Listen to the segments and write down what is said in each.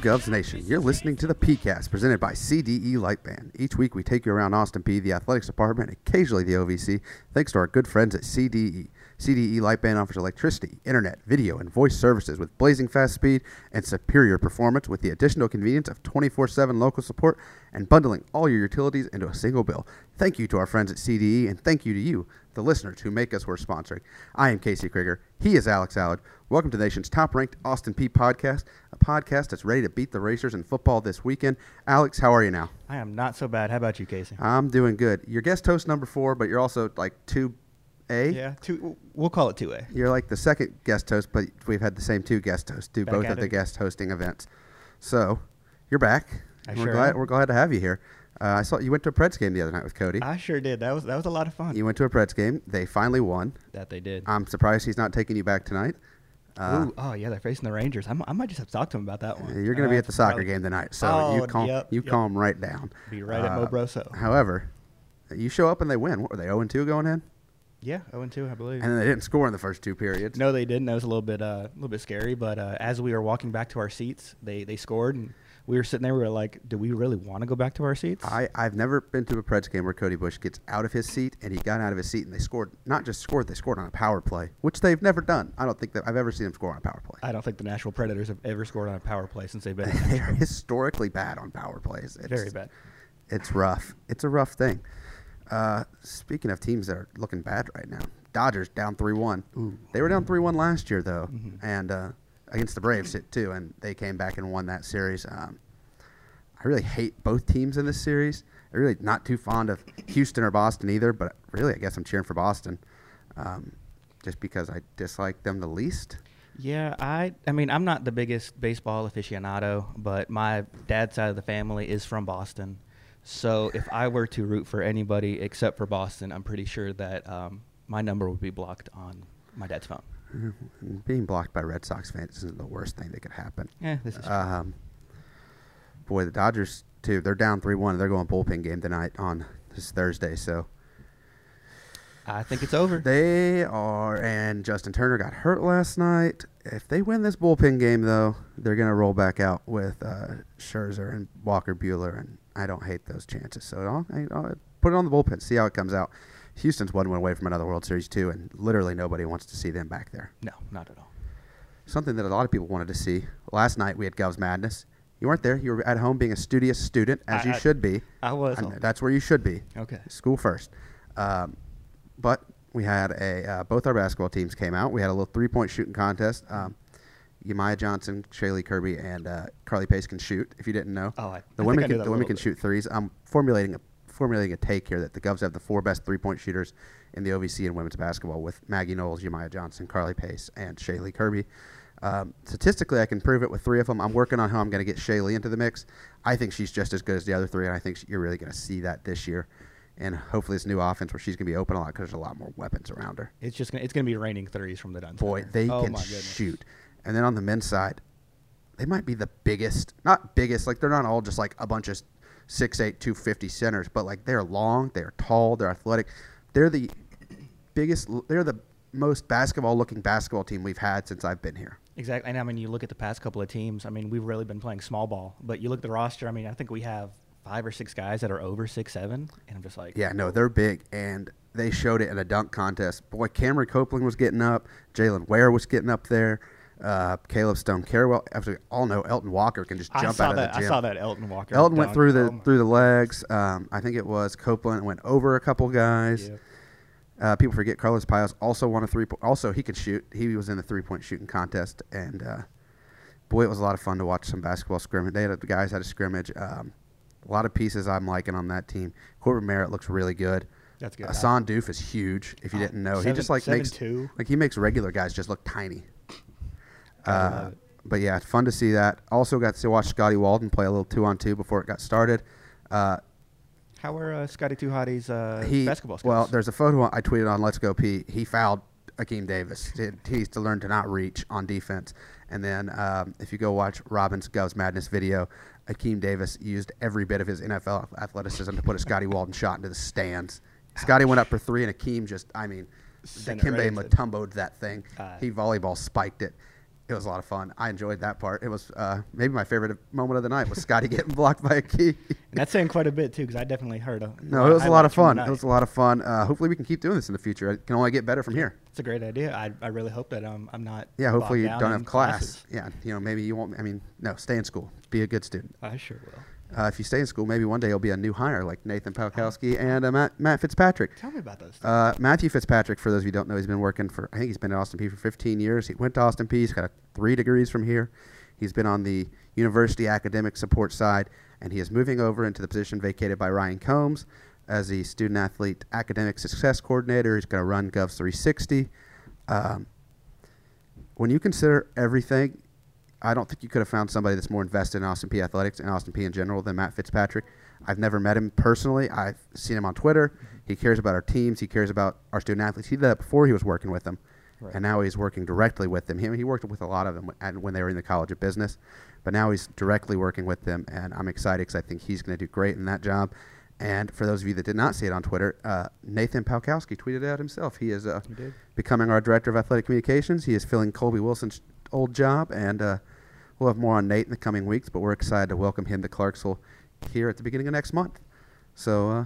Govs Nation. You're listening to the PeayCast presented by CDE Lightband. Each week we take you around Austin Peay, the athletics department, occasionally the OVC, thanks to our good friends at CDE. CDE Lightband offers electricity, internet, video, and voice services with blazing fast speed and superior performance with the additional convenience of 24 7 local support and bundling all your utilities into a single bill. Thank you to our friends at CDE, and thank you to you, the listeners who make us worth sponsoring. I am Casey Krieger. He is Alex Allard. Welcome to the nation's top ranked Austin Peay podcast, podcast that's ready to beat the Racers in football this weekend. Alex, how are you now? I am not so bad. How about you, Casey? I'm doing good. You're guest host number four, but you're also like 2A. Yeah, two. We'll call it two A. You're like the second guest host, but we've had the same two guest hosts do Back both of the guest hosting events. So you're back. I we're sure glad am. we're glad to have you here. Uh, I saw you went to a Preds game the other night with Cody. I sure did. That was that was a lot of fun. you went to a Preds game. They finally won. that they did. I'm surprised he's not taking you back tonight. Uh, Ooh, oh yeah, they're facing the Rangers. I'm, I might just have to talk to him about that one. you're going to be Uh, at the soccer probably game tonight, so Oh, you calm yep, you yep. calm right down. Be right at Uh, Mobroso. However, you show up and they win. What were they 0 2 going in? Yeah, 0 2, I believe. And they didn't score in the first two periods. no, they didn't. That was a little bit uh, a little bit scary. But uh, as we were walking back to our seats, they they scored, and we were sitting there. We were like, "Do we really want to go back to our seats?" I, I've never been to a Preds game where Cody Bush gets out of his seat and he got out of his seat and they scored not just scored, they scored on a power play, which they've never done. I don't think that I've ever seen them score on a power play. I don't think the Nashville Predators have ever scored on a power play since they've been. They're historically bad on power plays. It's, Very bad. It's rough. It's a rough thing. Uh, speaking of teams that are looking bad right now, Dodgers down three one. They were down three one last year though, Mm-hmm. and uh, against the Braves too, and they came back and won that series. Um, I really hate both teams in this series. I'm really not too fond of Houston or Boston either, but really I guess I'm cheering for Boston, um, just because I dislike them the least. Yeah, I I mean I'm not the biggest baseball aficionado, but my dad's side of the family is from Boston. So if I were to root for anybody except for Boston, I'm pretty sure that um, my number would be blocked on my dad's phone. Being blocked by Red Sox fans isn't the worst thing that could happen. Yeah, this is true. Um, boy, the Dodgers too. They're down three one. They're going bullpen game tonight on this Thursday. So I think it's over. they are. And Justin Turner got hurt last night. If they win this bullpen game, though, they're gonna roll back out with uh, Scherzer and Walker Buehler, and I don't hate those chances. So I'll, I'll put it on the bullpen. See how it comes out. Houston's one win away from another World Series too, and literally nobody wants to see them back there. no, not at all. something that a lot of people wanted to see. Last night we had Govs Madness. You weren't there. You were at home being a studious student, as I- you I- should be. I was home. that's where you should be. Okay. School first. Um, but we had a uh, both our basketball teams came out. We had a little three point shooting contest. Um, Yamiah Johnson, Shaylee Kirby, and uh, Carly Pace can shoot. If you didn't know, Oh, I- I the women I knew can the women can bit. shoot threes. I'm formulating a formulating a take here that the Govs have the four best three point shooters in the OVC in women's basketball with Maggie Knowles, Yamiah Johnson, Carly Pace, and Shaylee Kirby. Um, statistically, I can prove it with three of them. I'm working on how I'm going to get Shaylee into the mix. I think she's just as good as the other three, and I think she- you're really going to see that this year. And hopefully, this new offense where she's going to be open a lot because there's a lot more weapons around her. It's just gonna, it's going to be raining threes from the Duns. Boy, they oh, can shoot. And then on the men's side, they might be the biggest, not biggest, like they're not all just like a bunch of 6'8, 250 centers, but like they're long, they're tall, they're athletic. They're the biggest, they're the most basketball looking basketball team we've had since I've been here. Exactly. And I mean, you look at the past couple of teams. I mean, we've really been playing small ball. But you look at the roster. I mean, I think we have five or six guys that are over six seven, and I'm just like, Yeah, no, they're big, and they showed it in a dunk contest. Boy, Cameron Copeland was getting up, Jalen Ware was getting up there, uh, Caleb Stone Carrawell. After we all know, Elton Walker can just jump out of that. the gym. I saw that Elton Walker. Elton went through the Oh my- through the legs. Um, I think it was Copeland went over a couple guys. Yeah. Uh, people forget Carlos Paez also won a three. Po- also, he could shoot. He was in the three point shooting contest, and uh, boy, it was a lot of fun to watch some basketball scrimmage. They had the guys had a scrimmage. Um, a lot of pieces I'm liking on that team. Corbin Merritt looks really good. That's good. Hassan Doof is huge. If you Oh, didn't know, he just like makes two. like he makes regular guys just look tiny. Uh, but yeah, fun to see that. Also got to watch Scotty Walden play a little two on two before it got started. Uh, How are uh, Scotty Two Hotties uh, basketball skills? well, there's a photo I tweeted on Let's Go Peay. He fouled Akeem Davis. He needs to learn to not reach on defense. And then um, if you go watch Robin's Govs Madness video, Akeem Davis used every bit of his NFL athleticism to put a Scotty Walden shot into the stands. Scotty went up for three, and Akeem just, I mean, Kimbe right Mutomboed that thing. Uh, he volleyball spiked it. It was a lot of fun. I enjoyed that part. It was uh, maybe my favorite moment of the night was Scotty getting blocked by a key. And that's saying quite a bit too, because I definitely heard. A no, it was a lot of fun. It was a lot of fun. Uh, hopefully, we can keep doing this in the future. It can only get better from here. It's a great idea. I, I really hope that um, I'm not. Yeah, hopefully you don't have class. classes. Yeah, you know, maybe you won't. I mean, no, stay in school. Be a good student. I sure will. Uh, if you stay in school, maybe one day you'll be a new hire like Nathan Palkowski and uh, Matt, Matt Fitzpatrick. Tell me about those. Uh, Matthew Fitzpatrick, for those of you who don't know, he's been working for, I think he's been at Austin Peay for 15 years. He went to Austin Peay. He's got a, three degrees from here. He's been on the university academic support side, and he is moving over into the position vacated by Ryan Combs as the student athlete academic success coordinator. He's going to run Govs 360. Um, when you consider everything, I don't think you could have found somebody that's more invested in Austin Peay athletics and Austin Peay in general than Matt Fitzpatrick. I've never met him personally. I've seen him on Twitter. He cares about our teams. He cares about our student athletes. He did that before he was working with them, Right. and now he's working directly with them. He, he worked with a lot of them when- when they were in the College of Business, but now he's directly working with them, and I'm excited because I think he's going to do great in that job. And for those of you that did not see it on Twitter, uh, Nathan Palkowski tweeted it out himself. He is uh, becoming our director of athletic communications. He is filling Colby Wilson's old job, and uh, we'll have more on Nate in the coming weeks. But we're excited to welcome him to Clarksville here at the beginning of next month. So uh,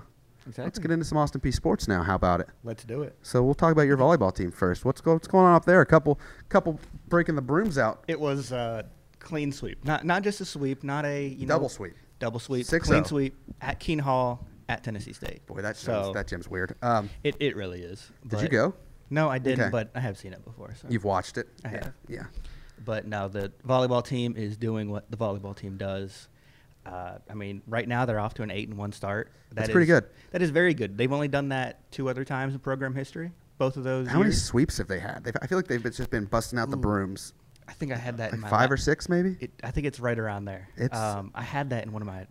let's get into some Austin Peay sports now. How about it? Let's do it. So we'll talk about your volleyball team first. What's go, what's going on up there? A couple couple breaking the brooms out. It was a clean sweep. Not not just a sweep. Not a you know Double sweep. Double sweep. 6-0. Clean sweep at Kean Hall at Tennessee State. Boy, that so that gym's weird. Um, it it really is. did you go? No, I didn't, Okay. but I have seen it before. So. You've watched it. I yeah. have. Yeah. But now the volleyball team is doing what the volleyball team does. Uh, I mean, right now they're off to an eight and one start. That's That pretty good. That is very good. They've only done that two other times in program history. Both of those. How many sweeps have they had? They've, I feel like they've just been busting out the Ooh. brooms. I think I had that in Like my five or six, maybe. It, I think it's right around there. It's- um, I had that in one of my.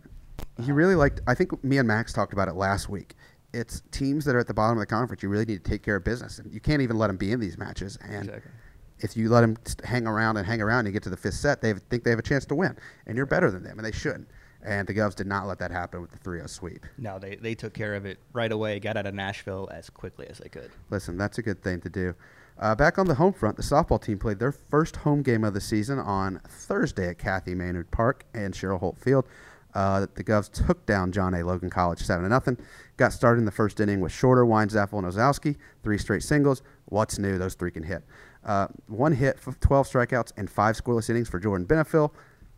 You really liked. I think me and Max talked about it last week. It's teams that are at the bottom of the conference. You really need to take care of business, and you can't even let them be in these matches. And Exactly. If you let them hang around and hang around, and you get to the fifth set, they think they have a chance to win, and you're better than them, and they shouldn't. And the Govs did not let that happen with the 3-0 sweep. No, they they took care of it right away. Got out of Nashville as quickly as they could. Listen, that's a good thing to do. Uh, back on the home front, the softball team played their first home game of the season on Thursday at Kathy Maynard Park and Cheryl Holt Field. Uh, the Govs took down John A. Logan College seven to nothing. Got started in the first inning with Shorter, Weinzaffel, and Osowski. Three straight singles. What's new? Those three can hit. Uh, one hit, 12 strikeouts, and five scoreless innings for Jordan Benefill,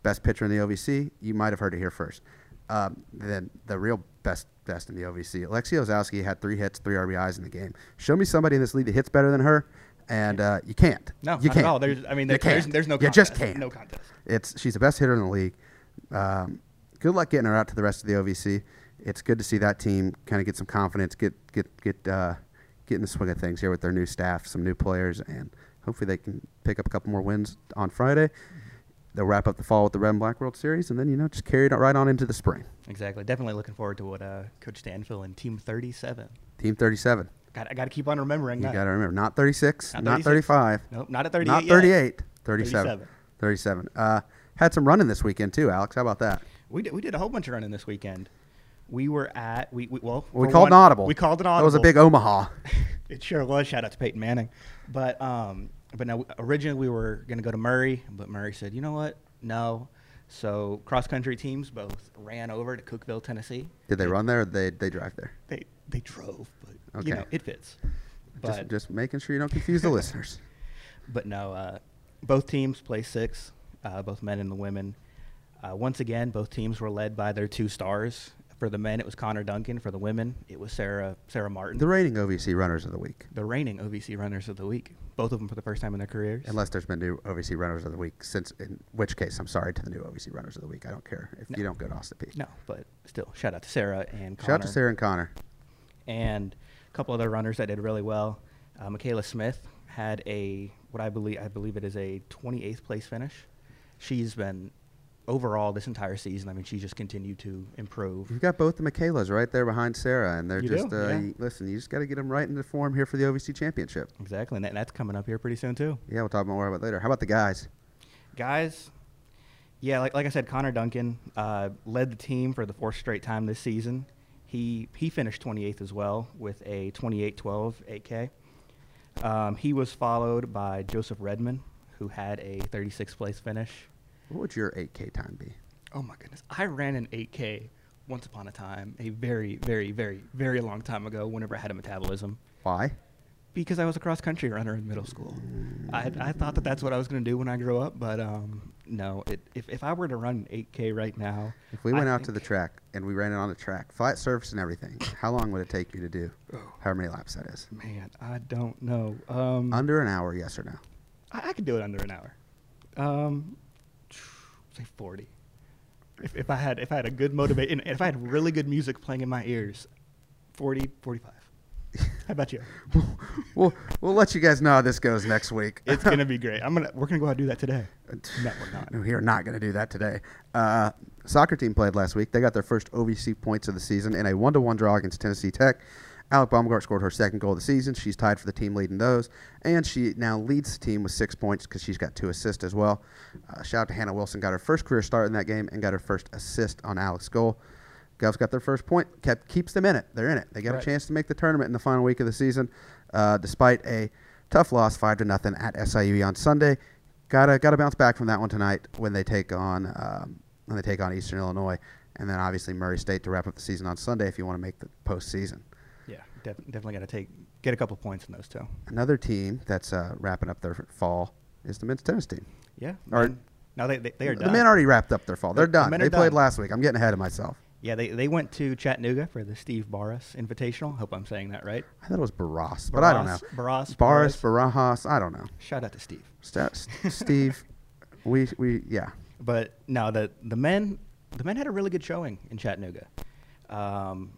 best pitcher in the OVC. You might have heard it here first. Um, then the real best best in the OVC, Alexi Osowski had three hits, three RBIs in the game. Show me somebody in this league that hits better than her, and uh, you can't. No, you not can't. at all. There's, I mean, there, there's, there's no. You Contest. just can't. No contest. It's she's the best hitter in the league. Um, good luck getting her out to the rest of the OVC. It's good to see that team kind of get some confidence, get get get uh, get in the swing of things here with their new staff, some new players, and hopefully they can pick up a couple more wins on Friday. They'll wrap up the fall with the Red and Black World Series, and then you know just carry it right on into the spring. Exactly. Definitely looking forward to what uh, Coach Stanfield and Team 37. Team 37. Got I got to keep on remembering that. You got to remember, not 36, Not not 35, Nope, not at 38. not yet. 38, 37. 37. 37. Uh, had some running this weekend too, Alex. How about that? We did, we did a whole bunch of running this weekend. We were at we, we well We called one- an audible. We called an That audible. was a big Omaha. it sure was. Shout out to Peyton Manning. But um, but now originally we were gonna go to Murray, but Murray said, you know what, no. So cross country teams both ran over to Cookeville, Tennessee. Did they run there or they they drive there? They they drove, but you know it fits. Just, just making sure you don't confuse the listeners. but no, uh, both teams play six, uh, both men and the women. Uh, once again, both teams were led by their two stars. For the men, it was Connor Duncan. For the women, it was Sarah Sarah Martin. The reigning OVC runners of the week, the reigning OVC runners of the week. Both of them for the first time in their careers. unless there's been new OVC runners of the week. Since in which case, I'm sorry to the new OVC runners of the week. I don't care if No. you don't go to Austin Peay. no, but still, shout out to Sarah and Connor. Shout out to Sarah and Connor. and a couple other runners that did really well. Uh, Michaela Smith had a what I believe I believe it is a 28th place finish. She's been overall this entire season. I mean, she just continued to improve. You've got both the Michaelas right there behind Sarah, and they're You just do, uh, yeah. you- listen. You just got to get them right into form here for the OVC championship. Exactly, and that, that's coming up here pretty soon too. Yeah, we'll talk more about it later. How about the guys? Guys, yeah, like, like I said, Connor Duncan uh, led the team for the fourth straight time this season. He he finished 28th as well with a 28-12 8K. Um, he was followed by Joseph Redman, who had a 36th place finish. What would your 8K time be? Oh my goodness. I ran an 8K once upon a time, a very, very, very, very long time ago, whenever I had a metabolism. Why? Because I was a cross country runner in middle school. I, I thought that that's what I was going to do when I grew up, but um, no. It, if, if I were to run an 8K right now, If we I went out to the track and we ran it on the track, flat surface and everything, how long would it take you to do? Oh. However many laps that is. Man, I don't know. Um, Under an hour, yes or no? I, I could do it under an hour. Um, say 40. If, if I had if I had a good motivation, if I had really good music playing in my ears, 40, 45. How about you? we'll we'll let you guys know how this goes next week. It's gonna be great. I'm gonna we're gonna go out and do that today. No, we're not. We are not going to do that today. Uh, soccer team played last week. They got their first OVC points of the season in a one-to-one draw against Tennessee Tech. Alec Baumgart scored her second goal of the season. She's tied for the team leading those, and she now leads the team with six points because she's got two assists as well. Uh, shout out to Hannah Wilson, got her first career start in that game and got her first assist on Alec's goal. Govs got their first point, kept keeps them in it. They're in it. They got Right. a chance to make the tournament in the final week of the season, uh, despite a tough loss, five to nothing at SIUE on Sunday. Gotta gotta bounce back from that one tonight when they take on um, when they take on Eastern Illinois, and then obviously Murray State to wrap up the season on Sunday if you want to make the postseason. Def- definitely got to take get a couple points in those two. Another team that's uh, wrapping up their fall is the men's tennis team. Yeah. Or- now they they, they are the done. men already wrapped up their fall. They're The- the done. men They played done. last week. I'm getting ahead of myself. yeah, they, they went to Chattanooga for the Steve Barras Invitational. Hope I'm saying that right. I thought it was Barras, but I don't know. Barras. Barras, Barajas, I don't know. Shout out to Steve. Sta- S- Steve, we we yeah. But no, the the men the men had a really good showing in Chattanooga. Um,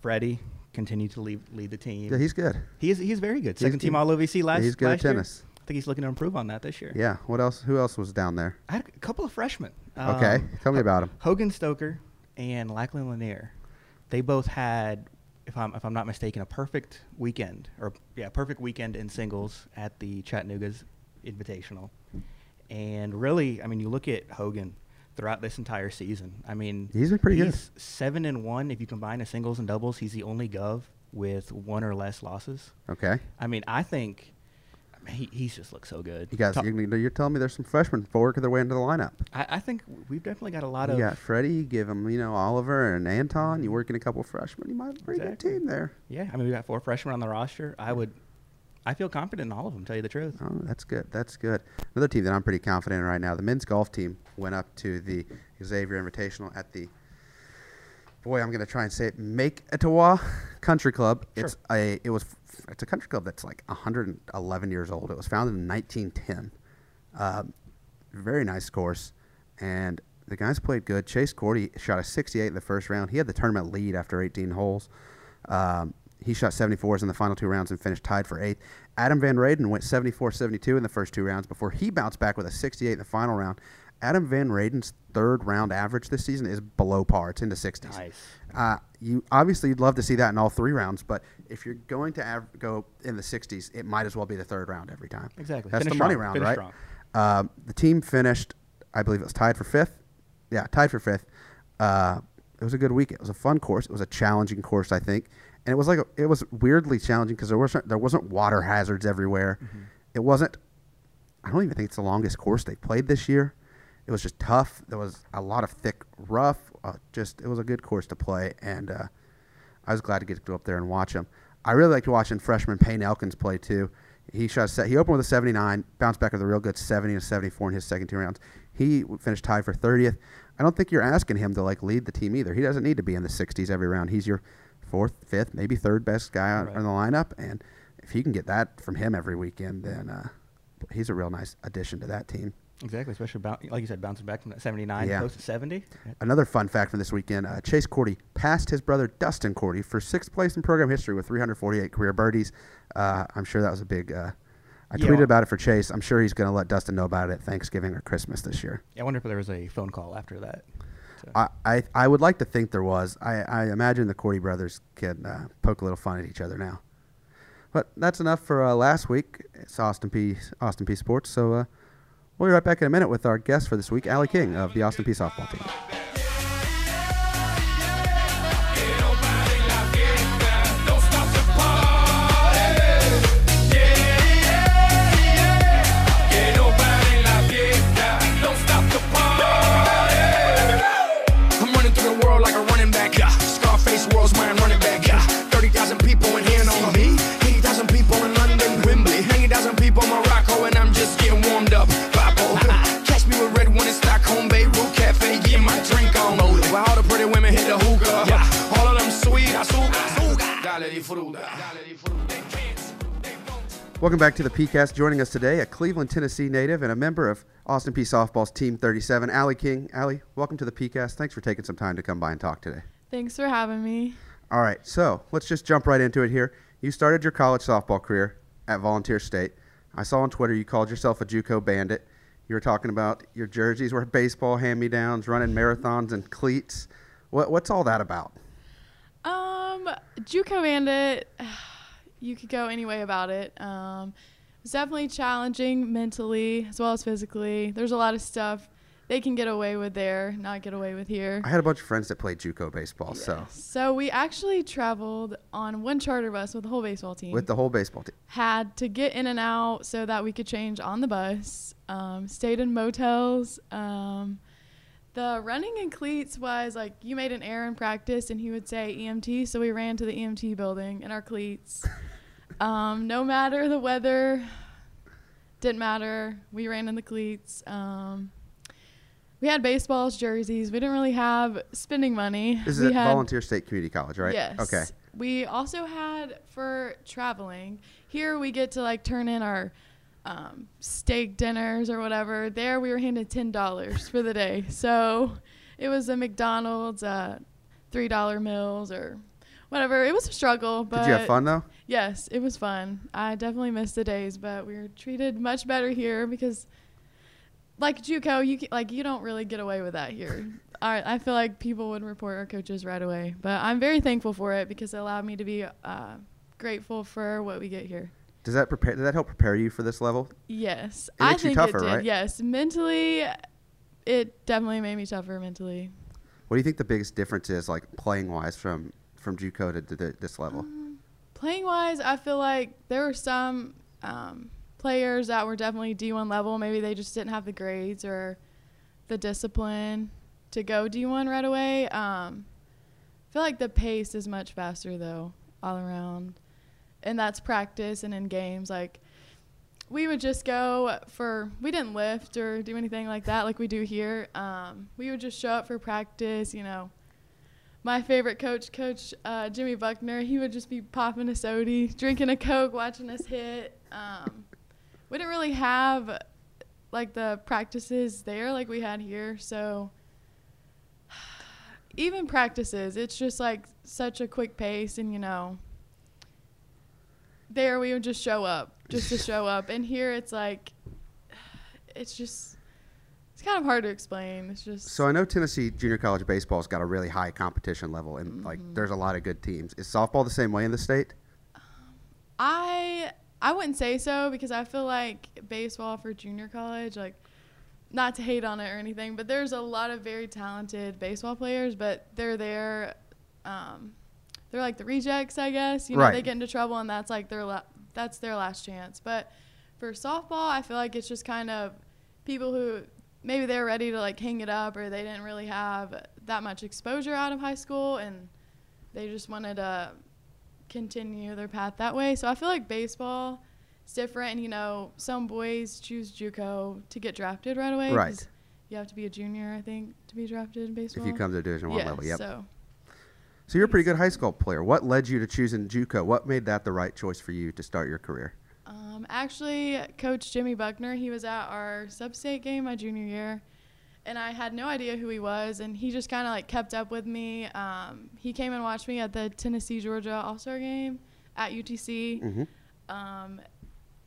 Freddie continued to lead lead the team. Yeah, he's good. he is he's very good. Second team All OVC last. Year. He's good at last year. tennis. I think he's looking to improve on that this year. Yeah. What else? Who else was down there? I had a couple of freshmen. Okay, Um, tell me about them. Hogan Stoker and Lachlan Lanier. They both had, if I'm if I'm not mistaken, a perfect weekend or yeah, perfect weekend in singles at the Chattanooga's Invitational. And really, I mean, you look at Hogan throughout this entire season. I mean, He's been pretty good. seven and one. If you combine the singles and doubles, he's the only Gov with one or less losses. Okay. I mean, I think. I mean, he, he's just looks so good. You guys, Ta- you, you're telling me there's some freshmen for working their way into the lineup. I, I think we've definitely got a lot You of got Freddie, you give him, you know, Oliver and Anton. You work in a couple freshmen. You might have a pretty Exactly. good team there. Yeah, I mean we got four freshmen on the roster. I would, I feel confident in all of them. Tell you the truth. Oh, that's good. That's good. Another team that I'm pretty confident in right now. The men's golf team went up to the Xavier Invitational at the. Boy, I'm gonna try and say it. Make Etowah Country Club. It's a. It was. It's a country club that's like 111 years old. It was founded in 1910. Um, very nice course, and the guys played good. Chase Cordy shot a 68 in the first round. He had the tournament lead after 18 holes. Um, he shot 74s in the final two rounds and finished tied for eighth. Adam Van Raden went 74-72 in the first two rounds before he bounced back with a 68 in the final round. Adam Van Raden's third round average this season is below par. It's in the 60s. Nice. Uh, you obviously you'd love to see that in all three rounds, but if you're going to av- go in the 60s, it might as well be the third round every time. Exactly. That's Finish the money round, Finish right? Um, the team finished, I believe it was tied for fifth. Yeah, tied for fifth. Uh, it was a good week. It was a fun course. It was a challenging course, I think, and it was like a, it was weirdly challenging because there wasn't there wasn't water hazards everywhere. Mm-hmm. It wasn't. I don't even think it's the longest course they played this year. It was just tough. There was a lot of thick rough. Uh, just it was a good course to play, and uh, I was glad to get to go up there and watch him. I really liked watching freshman Payne Elkins play too. He shot a set. He opened with a 79, bounced back with a real good 70 and 74 in his second two rounds. He finished tied for 30th. I don't think you're asking him to like lead the team either. He doesn't need to be in the 60s every round. He's your fourth, fifth, maybe third best guy on Right. in the lineup, and if he can get that from him every weekend, then uh, he's a real nice addition to that team. Exactly, especially like you said, bouncing back from that 79 Yeah. close to 70. Another fun fact from this weekend: uh, Chase Cordy passed his brother Dustin Cordy for sixth place in program history with 348 career birdies. Uh, I'm sure that was a big. Uh, I Yeah. tweeted about it for Chase. I'm sure he's going to let Dustin know about it at Thanksgiving or Christmas this year. I wonder if there was a phone call after that. I, I, I would like to think there was. I, I imagine the Cordy brothers can uh, poke a little fun at each other now. But that's enough for uh, last week. It's Austin Peay Austin Peay Sports. So uh, we'll be right back in a minute with our guest for this week, Ali King of the Austin Peay softball team. Welcome back to the PeayCast. Joining us today, a Cleveland, Tennessee native and a member of Austin Peay Softball's Team 37, Ali King. Ali, welcome to the PeayCast. Thanks for taking some time to come by and talk today. Thanks for having me. All right, so let's just jump right into it here. You started your college softball career at Volunteer State. I saw on Twitter you called yourself a JUCO bandit. You were talking about your jerseys were baseball hand-me-downs, running marathons and cleats. What, what's all that about? Um, JUCO bandit. you could go any way about it. Um, it's definitely challenging mentally as well as physically. There's a lot of stuff they can get away with there, not get away with here. I had a bunch of friends that played JUCO baseball, so so we actually traveled on one charter bus with the whole baseball team. With the whole baseball team, had to get in and out so that we could change on the bus. Um, stayed in motels. Um, the running in cleats was like you made an error in practice, and he would say EMT, so we ran to the EMT building in our cleats. Um, no matter the weather, didn't matter. We ran in the cleats. Um, we had baseballs, jerseys. We didn't really have spending money. This is at Volunteer State Community College, right? Yes. Okay. We also had for traveling. Here we get to like turn in our um, steak dinners or whatever. There we were handed ten dollars for the day. So it was a McDonald's, uh, three dollar meals or whatever. It was a struggle, but did you have fun though? Yes, it was fun. I definitely missed the days, but we were treated much better here because, like JUCO, you like you don't really get away with that here. I I feel like people would report our coaches right away, but I'm very thankful for it because it allowed me to be uh, grateful for what we get here. Does that prepare? Does that help prepare you for this level? Yes, it I think tougher, it did. Right? Yes, mentally, it definitely made me tougher mentally. What do you think the biggest difference is, like playing wise, from from JUCO to, to this level? Um, playing wise, I feel like there were some um, players that were definitely D1 level. Maybe they just didn't have the grades or the discipline to go D1 right away. Um, I feel like the pace is much faster though, all around, and that's practice and in games like. We would just go for we didn't lift or do anything like that like we do here. Um, we would just show up for practice, you know, my favorite coach, Coach uh, Jimmy Buckner, he would just be popping a sody, drinking a Coke, watching us hit. Um, we didn't really have like the practices there like we had here, so even practices, it's just like such a quick pace, and you know, there we would just show up, just to show up, and here it's like, it's just it's kind of hard to explain. It's just so I know Tennessee junior college baseball's got a really high competition level, and mm-hmm. like there's a lot of good teams. Is softball the same way in the state? I I wouldn't say so because I feel like baseball for junior college, like not to hate on it or anything, but there's a lot of very talented baseball players, but they're there. Um, they're like the rejects, I guess. You know, right. they get into trouble, and that's like their la- that's their last chance. But for softball, I feel like it's just kind of people who maybe they're ready to like hang it up or they didn't really have that much exposure out of high school and they just wanted to continue their path that way. So I feel like baseball is different and you know, some boys choose JUCO to get drafted right away. Right. You have to be a junior, I think, to be drafted in baseball. If you come to Division One level, yep. So. So you're a pretty good high school player. What led you to choosing JUCO? What made that the right choice for you to start your career? Um, actually, Coach Jimmy Buckner, he was at our sub-state game my junior year, and I had no idea who he was, and he just kind of like kept up with me. Um, he came and watched me at the Tennessee Georgia All Star game at UTC. Mm-hmm. Um,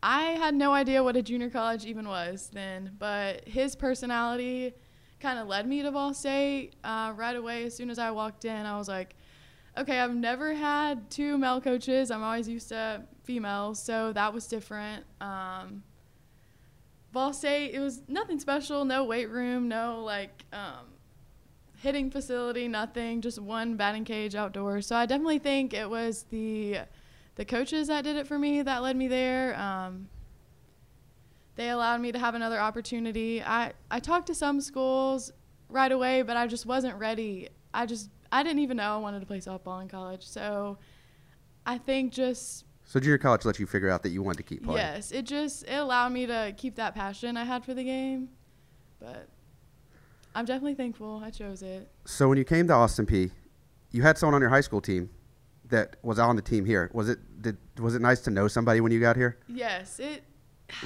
I had no idea what a junior college even was then, but his personality kind of led me to Vol State uh, right away. As soon as I walked in, I was like, okay, I've never had two male coaches. I'm always used to females, so that was different. Um, Vol State, it was nothing special, no weight room, no like um, hitting facility, nothing, just one batting cage outdoors. So I definitely think it was the the coaches that did it for me that led me there. Um, they allowed me to have another opportunity. I, I talked to some schools right away, but I just wasn't ready. I just I didn't even know I wanted to play softball in college. So I think just so junior college let you figure out that you wanted to keep playing. Yes, it just it allowed me to keep that passion I had for the game. But I'm definitely thankful I chose it. So when you came to Austin Peay, you had someone on your high school team that was on the team here. Was it did was it nice to know somebody when you got here? Yes, it.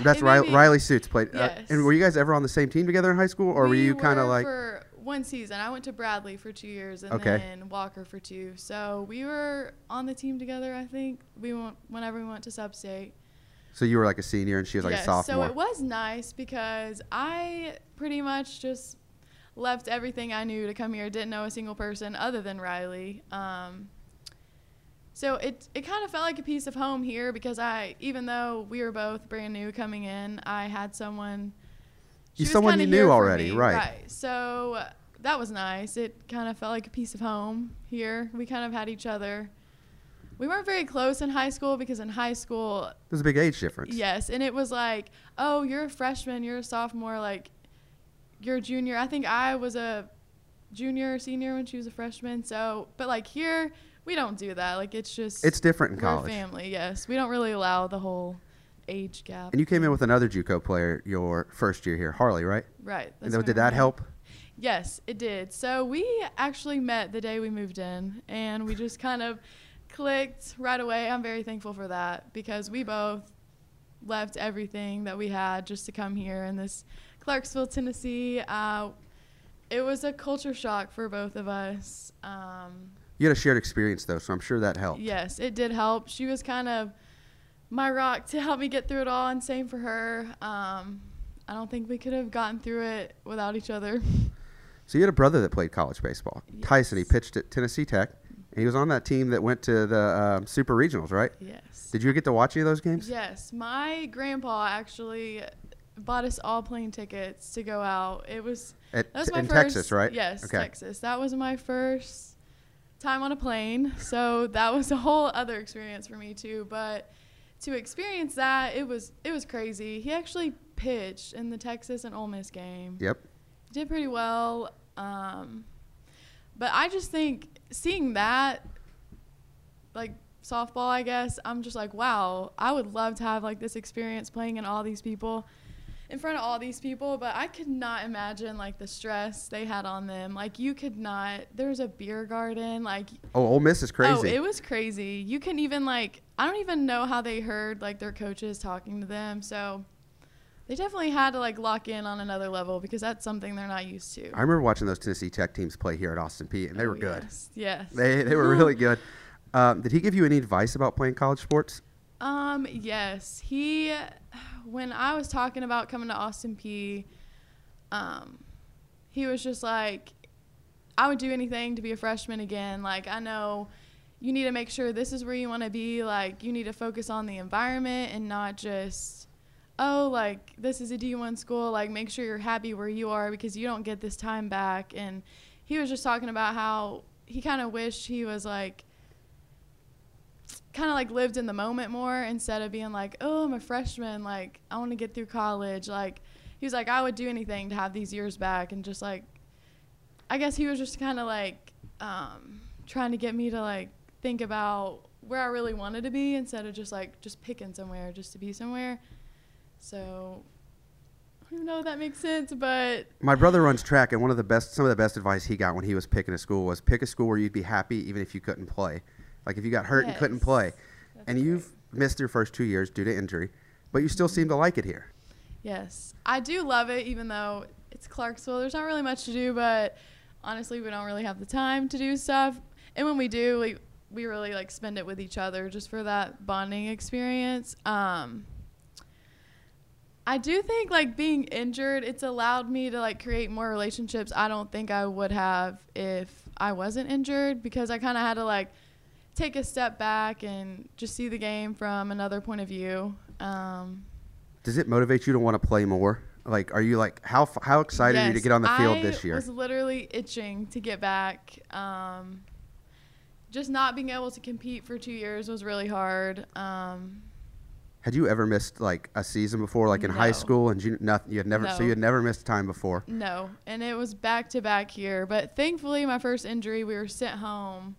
That's Riley, Riley Suits played. uh, Yes. and were you guys ever on the same team together in high school, or were you kind of like? for one season? I went to Bradley for two years and Okay. then Walker for two. So we were on the team together. I think we went whenever we went to Substate. So you were like a senior, and she was like yes, a sophomore. So it was nice because I pretty much just left everything I knew to come here. Didn't know a single person other than Riley. Um, so it it kind of felt like a piece of home here because I, even though we were both brand new coming in, I had someone. Was someone you knew already, right. Right. So uh, that was nice. It kind of felt like a piece of home here. We kind of had each other. We weren't very close in high school because in high school There's a big age difference. Yes, and it was like, oh, you're a freshman, you're a sophomore, like you're a junior. I think I was a junior or senior when she was a freshman. So, but like here, we don't do that. Like it's just It's different in we're college. family. Yes, we don't really allow the whole age gap. And you came in with another JUCO player your first year here, Harley, right? right. And did that help? Yes, it did. So we actually met the day we moved in, and we just kind of clicked right away. I'm very thankful for that because we both left everything that we had just to come here in this Clarksville, Tennessee. Uh, it was a culture shock for both of us. Um, You had a shared experience though, so I'm sure that helped. yes, it did help. She was kind of my rock to help me get through it all, and same for her. Um, I don't think we could have gotten through it without each other. So you had a brother that played college baseball, Tyson. He pitched at Tennessee Tech, and he was on that team that went to the um, Super Regionals, right? Yes. Did you get to watch any of those games? Yes, my grandpa actually bought us all plane tickets to go out. It was At, that was my in first, Texas, right? Yes, Okay. Texas. That was my first time on a plane, so that was a whole other experience for me too. But to experience that, it was it was crazy. He actually pitched in the Texas and Ole Miss game. Yep. Did pretty well. Um, but I just think seeing that, like softball, I guess, I'm just like, wow, I would love to have like this experience playing in all these people, in front of all these people. But I could not imagine like the stress they had on them. Like you could not. There was a beer garden. Like Oh, Ole Miss is crazy. oh, it was crazy. You couldn't even like. I don't even know how they heard like their coaches talking to them. So. They definitely had to like lock in on another level because that's something they're not used to. I remember watching those Tennessee Tech teams play here at Austin Peay, and they Oh, were good. Yes. yes. They they were really good. Um, did he give you any advice about playing college sports? Um, yes. He when I was talking about coming to Austin Peay, um, he was just like I would do anything to be a freshman again. Like I know you need to make sure this is where you want to be. Like you need to focus on the environment and not just oh like this is a D1 school. Like make sure you're happy where you are because you don't get this time back. And he was just talking about how he kind of wished he was like kind of like lived in the moment more instead of being like, oh, I'm a freshman. Like, I want to get through college. Like, he was like, I would do anything to have these years back. And just like, I guess he was just kind of like um, trying to get me to like think about where I really wanted to be instead of just like just picking somewhere just to be somewhere. So, I don't even know if that makes sense, but My brother runs track, and one of the best, some of the best advice he got when he was picking a school was pick a school where you'd be happy even if you couldn't play. Like if you got hurt and couldn't play, That's and you've missed your first two years due to injury, but you still mm-hmm. seem to like it here. Yes, I do love it, even though it's Clarksville. There's not really much to do, but honestly, we don't really have the time to do stuff. And when we do, we we really like spend it with each other just for that bonding experience. Um, I do think like being injured, it's allowed me to like create more relationships. I don't think I would have if I wasn't injured because I kind of had to like take a step back and just see the game from another point of view. Um, Does it motivate you to want to play more? Like, are you like how how excited are you to get on the field I this year? I was literally itching to get back. Um, just not being able to compete for two years was really hard. Um, Had you ever missed like a season before, like in high school, and you nothing? You had never, so you had never missed time before. no, and it was back to back here. But thankfully, my first injury, we were sent home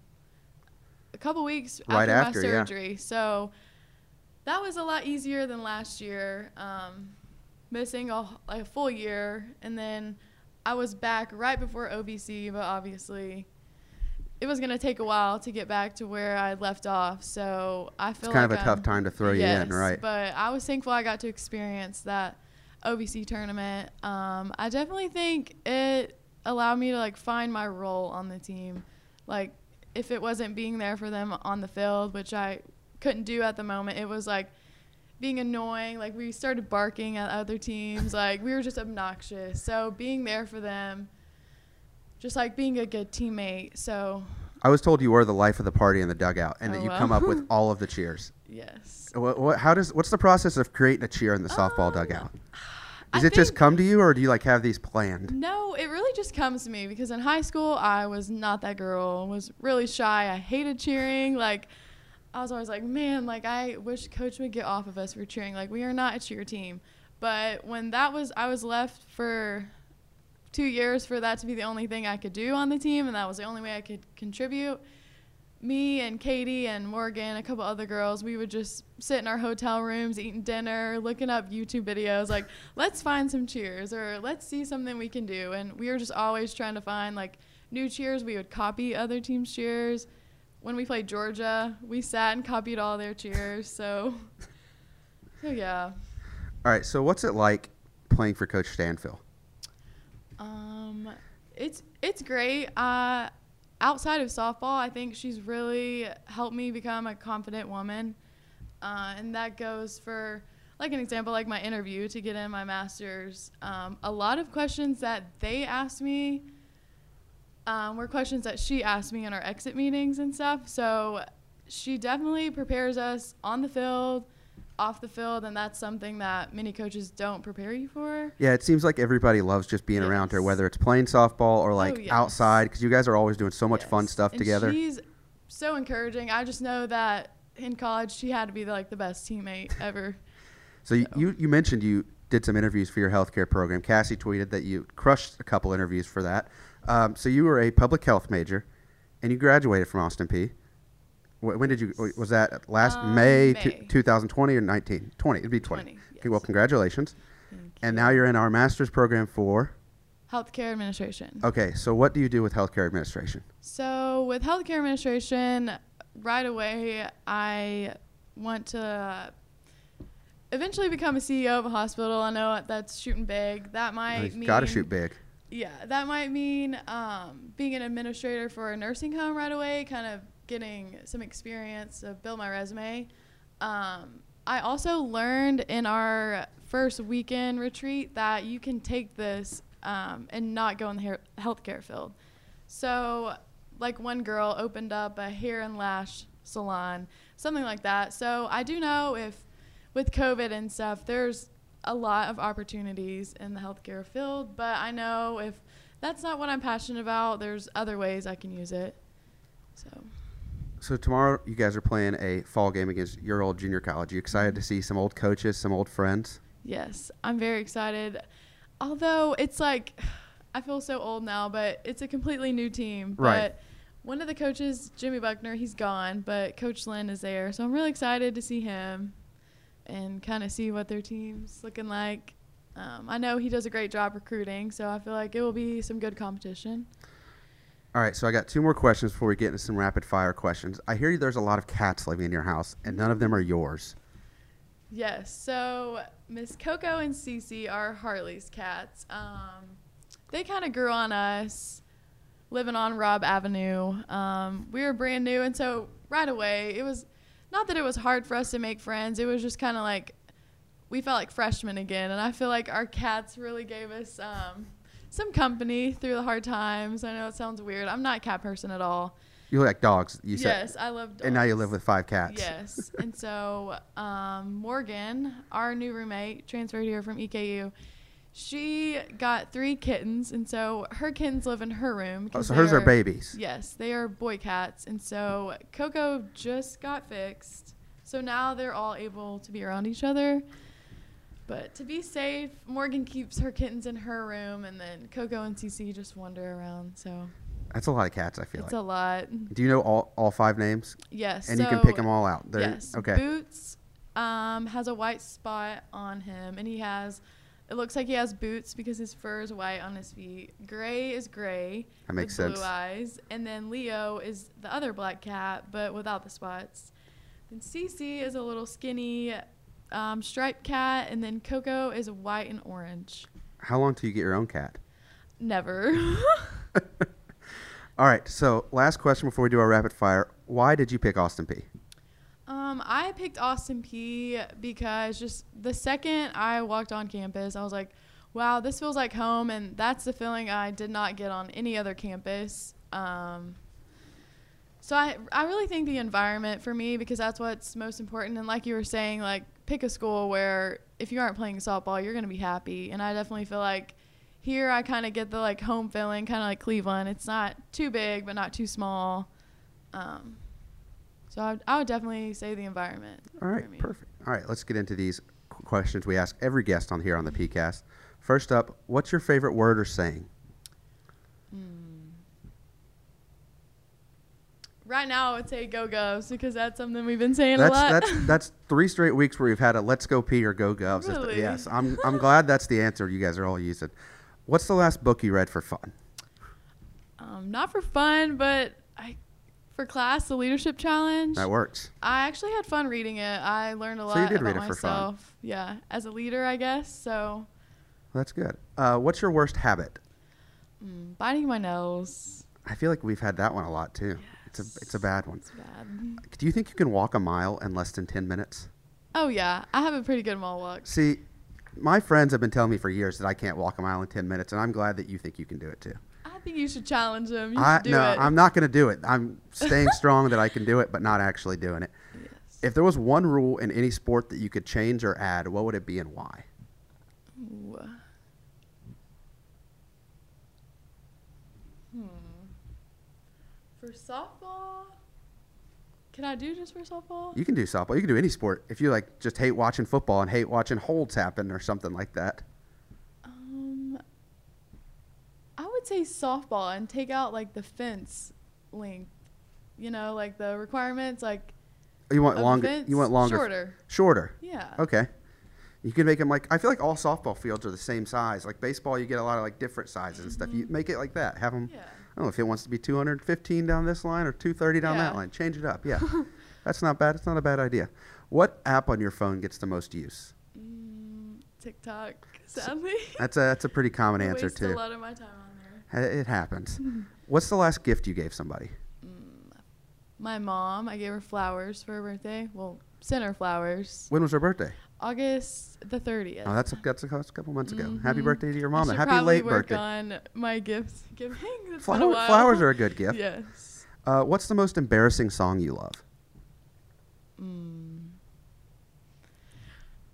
a couple weeks Right after, after, my yeah. surgery. So that was a lot easier than last year. Um, missing a, like a full year, and then I was back right before OVC, but obviously it was gonna take a while to get back to where I left off. So I feel like It's kind like of a tough time to throw you in, right? But I was thankful I got to experience that OVC tournament. Um, I definitely think it allowed me to like find my role on the team. Like if it wasn't being there for them on the field, which I couldn't do at the moment, it was like being annoying. Like we started barking at other teams. like we were just obnoxious. So being there for them, just like being a good teammate. So I was told you were the life of the party in the dugout, and Oh, that you wow. come up with all of the cheers. yes. What, what, how does what's the process of creating a cheer in the softball Um, dugout? I Does it just come to you, or do you like have these planned? No, it really just comes to me because in high school I was not that girl. Was really shy. I hated cheering. Like I was always like, man, like I wish coach would get off of us for cheering. Like we are not a cheer team. But when that was I was left for 2 years for that to be the only thing I could do on the team and that was the only way I could contribute. Me and Katie and Morgan, a couple other girls, we would just sit in our hotel rooms eating dinner, looking up YouTube videos like let's find some cheers or let's see something we can do. And we were just always trying to find like new cheers. We would copy other teams' cheers. When we played Georgia, we sat and copied all their cheers. So, so yeah. All right. So what's it like playing for Coach Stanfield? Um, it's it's great. Uh, outside of softball, I think she's really helped me become a confident woman, uh, and that goes for like an example, like my interview to get in my master's. Um, a lot of questions that they asked me um, were questions that she asked me in our exit meetings and stuff. So she definitely prepares us on the field, off the field, and that's something that many coaches don't prepare you for. Yeah, it seems like everybody loves just being around her, whether it's playing softball or like Oh, yes. outside, because you guys are always doing so much fun stuff And together. She's so encouraging. I just know that in college she had to be like the best teammate ever. So you, So- you, you mentioned you did some interviews for your healthcare program. Cassie tweeted that you crushed a couple interviews for that. Um, so you were a public health major, and you graduated from Austin Peay. Wh- When did you? Was that last Um, May, May. Two, 2020 or 19? 20. It'd be 20. 20, Okay, well, congratulations. And you. now you're in our master's program for. healthcare administration. Okay, so what do you do with healthcare administration? So with healthcare administration, right away I want to eventually become a CEO of a hospital. I know that's shooting big. That might mean Got to shoot big. Yeah, that might mean um, being an administrator for a nursing home right away, kind of getting some experience to build my resume. Um, I also learned in our first weekend retreat that you can take this um, and not go in the healthcare field. So, like one girl opened up a hair and lash salon, something like that. So, I do know if with COVID and stuff, there's a lot of opportunities in the healthcare field, but I know if that's not what I'm passionate about, there's other ways I can use it. So, So tomorrow you guys are playing a fall game against your old junior college. You excited to see some old coaches, some old friends? yes, I'm very excited. Although it's like, I feel so old now, but it's a completely new team. Right. But one of the coaches, Jimmy Buckner, he's gone, but Coach Lynn is there. So I'm really excited to see him and kind of see what their team's looking like. Um, I know he does a great job recruiting, so I feel like it will be some good competition. All right, so I got two more questions before we get into some rapid fire questions. I hear there's a lot of cats living in your house, and none of them are yours. Yes. So Miss Coco and Cece are Harley's cats. Um, they kind of grew on us, living on Robb Avenue. Um, we were brand new, and so right away it was not that it was hard for us to make friends. It was just kind of like we felt like freshmen again, and I feel like our cats really gave us um, some company through the hard times. I know it sounds weird. I'm not a cat person at all. You like dogs. You said, yes, I love dogs. and now you live with five cats. Yes. and so um, Morgan, our new roommate, transferred here from EKU. She got three kittens, and so her kittens live in her room. Oh, so hers are babies. Yes, they are boy cats, and so Coco just got fixed. So now they're all able to be around each other. But to be safe, Morgan keeps her kittens in her room, and then Coco and Cece just wander around. So That's a lot of cats. I feel it's like. a lot. Do you know all, all five names? Yes. And you can pick them all out. They're, yes. Okay. Boots um, has a white spot on him, and he has It looks like he has boots because his fur is white on his feet. Gray is gray. That makes with sense. Blue eyes. And then Leo is the other black cat, but without the spots. Then Cece is a little skinny um, striped cat, and then Coco is white and orange. How long till you get your own cat? Never. All right. So last question before we do our rapid fire. Why did you pick Austin Peay? Um, I picked Austin Peay because just the second I walked on campus, I was like, wow, this feels like home. And that's the feeling I did not get on any other campus. Um, so I, I really think the environment for me, because that's what's most important. And like you were saying, like pick a school where if you aren't playing softball, you're going to be happy. And I definitely feel like here I kind of get the like home feeling, kind of like Cleveland. It's not too big, but not too small. Um, so I would, I would definitely say the environment. All right. Perfect. All right. Let's get into these questions we ask every guest on here on the PeayCast. First up, what's your favorite word or saying? Right now, I would say go Govs because that's something we've been saying That's a lot. that's that's three straight weeks where we've had a "Let's go Peay" or "Go Govs." Really? Yes, I'm I'm glad that's the answer you guys are all using. What's the last book you read for fun? um, not for fun, but I for class, the leadership challenge. That works. I actually had fun reading it. I learned a So lot you did about read it for fun. Yeah, as a leader, I guess. So That's good. Uh, what's your worst habit? mm, biting my nails. I feel like we've had that one a lot too. It's a it's a bad one. It's bad. Do you think you can walk a mile in less than ten minutes? Oh yeah, I have a pretty good mall walk. See, my friends have been telling me for years that I can't walk a mile in ten minutes, and I'm glad that you think you can do it too. I think you should challenge them. You I no, it. I'm not going to do it. I'm staying strong that I can do it, but not actually doing it. Yes. If there was one rule in any sport that you could change or add, what would it be and why? Ooh. Hmm. For softball, can I do just for softball? You can do softball. You can do any sport. If you like, just hate watching football and hate watching holds happen or something like that. Um, I would say softball and take out like the fence length. You know, like the requirements, like You want longer? fence, You want longer? shorter. Shorter. Yeah. Okay. You can make them like I feel like all softball fields are the same size. Like baseball, you get a lot of like different sizes and stuff. You make it like that. Have them. Yeah. I don't know if it wants to be 215 down this line or 230 down that line. Change it up. Yeah. That's not bad. It's not a bad idea. What app on your phone gets the most use? Mm, TikTok, sadly. That's a that's a pretty common I answer too. a lot of my time on there. It happens. What's the last gift you gave somebody? My mom, I gave her flowers for her birthday. Well, sent her flowers. When was her birthday? August the 30th. Oh, that's a, that's a, couple months ago. Happy Mhm. birthday to your mom. Happy late work birthday. on my gifts giving. Flower- been a while. flowers are a good gift. Yes. Uh, what's the most embarrassing song you love? Mm.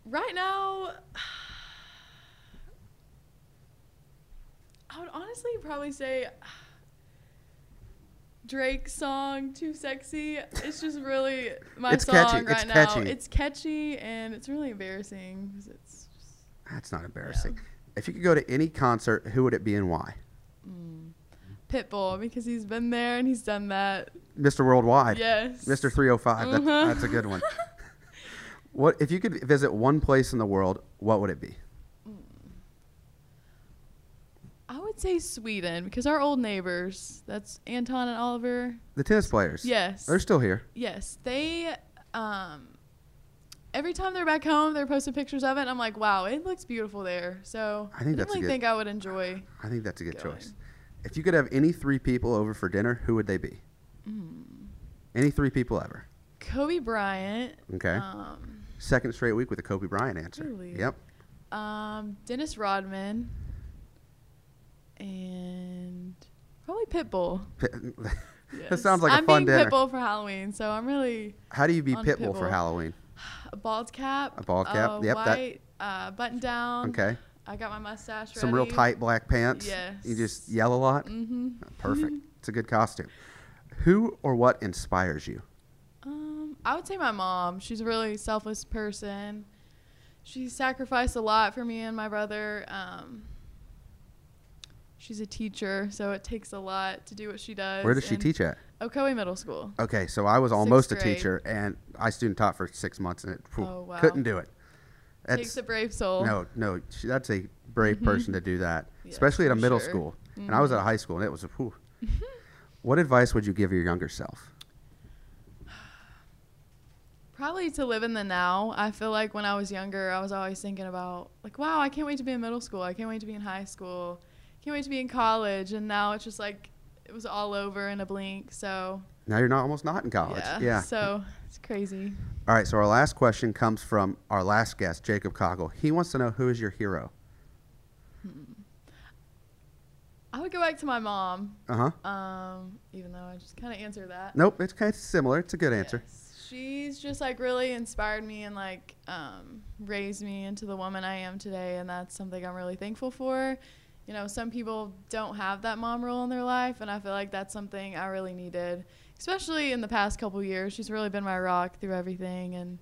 Right now, I would honestly probably say Drake's song "Too Sexy." It's just really my It's song catchy. right It's now. catchy. It's catchy and it's really embarrassing 'cause it's just, That's not embarrassing. If you could go to any concert, who would it be and why? mm. Pitbull because he's been there and he's done that. Mr. Worldwide. Yes. Mr. 305. That's, Mhm. that's a good one. what if you could visit one place in the world? What would it be? I would say Sweden because our old neighbors, that's Anton and Oliver. The tennis players. Yes. They're still here. Yes, they. Um, every time they're back home, they're posting pictures of it. And I'm like, wow, it looks beautiful there. So I think that's a definitely good- think I would enjoy. I think that's a good Going. choice. If you could have any three people over for dinner, who would they be? Mm. Any three people ever. Kobe Bryant. Okay. Um, Second straight week with a Kobe Bryant answer. Really? Yep. um, Dennis Rodman. And probably Pitbull. that Yes. sounds like a I'm fun being dinner. Pitbull for Halloween, so I'm really How do you be on Pitbull, for Halloween? a bald cap. A bald cap, A yep, that- White uh, button down. Okay. I got my mustache Some real tight black pants. You just yell a lot. Mm-hmm. Perfect. It's a good costume. Who or what inspires you? Um, I would say my mom. She's a really selfless person. She sacrificed a lot for me and my brother. Um, she's a teacher, so it takes a lot to do what she does. Where does she teach at? Ocoee Middle School. Okay, so I was almost a teacher, and I student taught for six months, and it Oh, wow. couldn't do it. Takes a brave soul. No, no, she, that's a brave Mhm. person to do that, Yes, especially at a middle sure. school. And I was at a Mhm. high school, and it was a whew. what advice would you give your younger self? Probably to live in the now. I feel like when I was younger, I was always thinking about like, wow, I can't wait to be in middle school. I can't wait to be in high school. Can't wait to be in college. And now it's just like it was all over in a blink. So Now you're not almost not in college. yeah. yeah. So it's crazy. All right, so our last question comes from our last guest, Jacob Coggle. He wants to know who is your hero. I would go back to my mom. Uh huh. Um, even though I just kind of answered that. Nope, it's kind of similar. It's a good answer. Yes. She's just like really inspired me and like um, raised me into the woman I am today, and that's something I'm really thankful for. You know, some people don't have that mom role in their life, and I feel like that's something I really needed, especially in the past couple years. She's really been my rock through everything and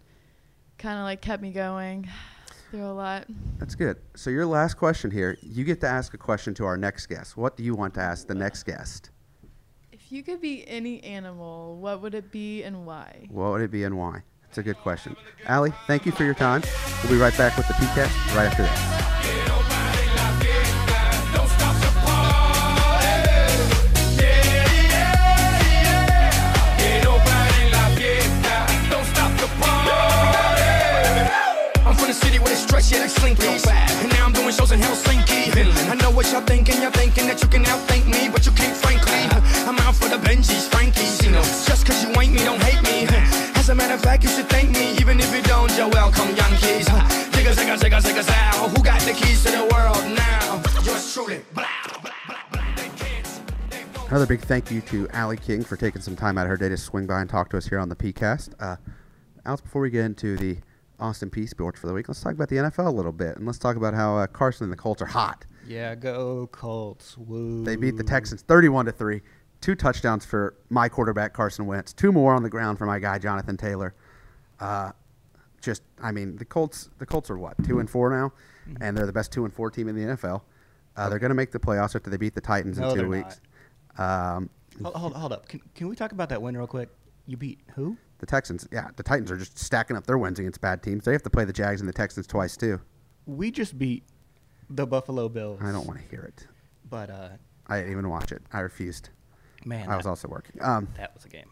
kind of like kept me going through a lot. That's good. So your last question here, you get to ask a question to our next guest. What do you want to ask the next guest? If you could be any animal, what would it be and why? What would it be and why? That's a good question. Ali, thank you for your time. We'll be right back with the PeayCast right after this. Stretch, yeah, like slinkies. And now I'm doing shows in Helsinki. I know what y'all thinking, y'all thinking that you can outthink me, but you can't, frankly. I'm out for the Benjis, Frankies, you know. Just cause you ain't me, don't hate me. As a matter of fact, you should thank me, even if you don't, you're welcome, Yankees. Zigga, zigga, zigga, zigga, zow. Who got the keys to the world now? Yours truly. Blah. Another big thank you to Ali King for taking some time out of her day to swing by and talk to us here on the PeayCast. Uh, Alex, before we get into the Austin Peay sports for the week, let's talk about the NFL a little bit, and let's talk about how uh, Carson and the Colts are hot. Yeah, go Colts. Woo. They beat the Texans 31 to 3. Two touchdowns for my quarterback Carson Wentz. Two more on the ground for my guy Jonathan Taylor. Uh, just I mean the Colts the Colts are what? 2 and 4 now Mm-hmm. and they're the best 2 and 4 team in the NFL. Uh, they're going to make the playoffs after they beat the Titans No, in 2 they're weeks. Um, Hold, hold, hold up. Can, can we talk about that win real quick? You beat who? The Texans, yeah, the Titans are just stacking up their wins against bad teams. They have to play the Jags and the Texans twice too. We just beat the Buffalo Bills. I don't want to hear it. But uh, I didn't even watch it. I refused. man, I was that, also working. Um, that was a game.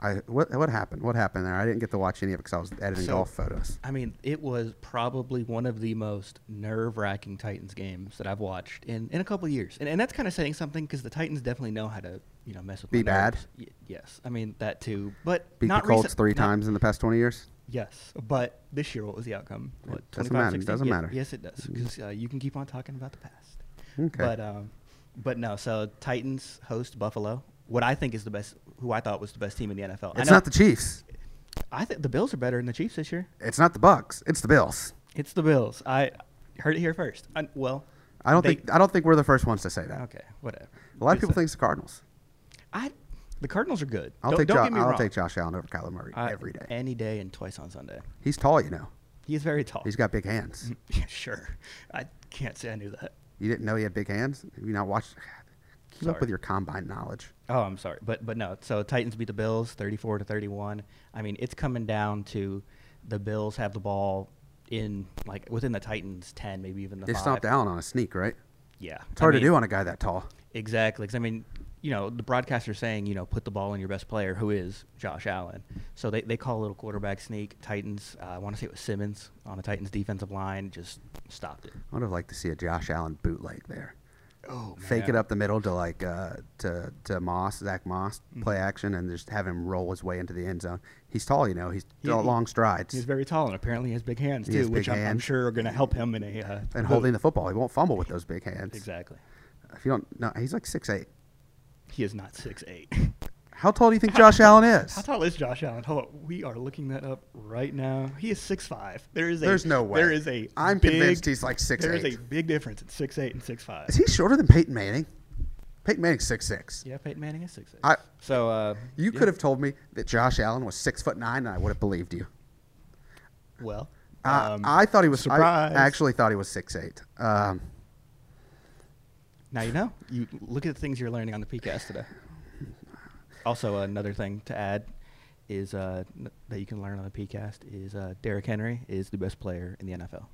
I what what happened? What happened there? I didn't get to watch any of it because I was editing So- golf photos. I mean, it was probably one of the most nerve-wracking Titans games that I've watched in, in a couple of years, and, and that's kind of saying something because the Titans definitely know how to you know mess with Be bad? Y- yes, I mean that too, but Beat not the Colts three not- times in the past 20 years. Yes, but this year, what was the outcome? What, doesn't matter. 16? Doesn't Ye- matter. Yes, it does. Because uh, you can keep on talking about the past. Okay. But um, but no. So Titans host Buffalo. What I think is the best, who I thought was the best team in the NFL. It's not the Chiefs. I think the Bills are better than the Chiefs this year. It's not the Bucks. It's the Bills. It's the Bills. I heard it here first. I, well, I don't they- think I don't think we're the first ones to say that. Okay, whatever. A lot of people think it's the Cardinals. I. The Cardinals are good. I'll don't, take don't Jo- I'll wrong. take Josh Allen over Kyler Murray I- every day. any day, and twice on Sunday. He's tall, you know. He's very tall. He's got big hands. Yeah, sure. I can't say I knew that. You didn't know he had big hands? Have you not watched? Keep Sorry. up with your combine knowledge. Oh, I'm sorry, but but no. So Titans beat the Bills, 34 to 31. I mean, it's coming down to the Bills have the ball in like within the Titans 10, maybe even the They five. stomped Allen on a sneak, right? Yeah, It's hard to do on a guy that tall. Exactly, 'cause I mean, you know, the broadcaster's saying, you know, put the ball in your best player, who is Josh Allen. So they, they call a little quarterback sneak. Titans, uh, I want to say it was Simmons on the Titans defensive line, just stopped it. I would have liked to see a Josh Allen bootleg there. Oh, Fake it up the middle to like uh, to to Moss, Zach Moss, Mm-hmm. play action, and just have him roll his way into the end zone. He's tall, you know. He's He- got long strides. He's very tall, and apparently he has big hands He too, which big I'm, I'm sure are going to help him in a uh, and holding the football, he won't fumble with those big hands. exactly. If you don't, no, he's like six eight. He is not six eight. How tall do you think Josh Allen is? How tall is Josh Allen? Hold on, we are looking that up right now. He is six five. There is a There's no way. There is a I'm big, convinced he's like 6'8". There is a big difference in six eight and six five. Is he shorter than Peyton Manning? Peyton Manning's six six. Yeah, Peyton Manning is six six. I- so uh, You yeah. could have told me that Josh Allen was six foot nine, and I would have believed you. well. Uh, um, I thought he was. surprise. I actually thought he was six eight. Um, Now you know. You look at the things you're learning on the PeayCast today. Also, another thing to add: is uh, n- that you can learn on the PeayCast is uh, Derrick Henry is the best player in the NFL.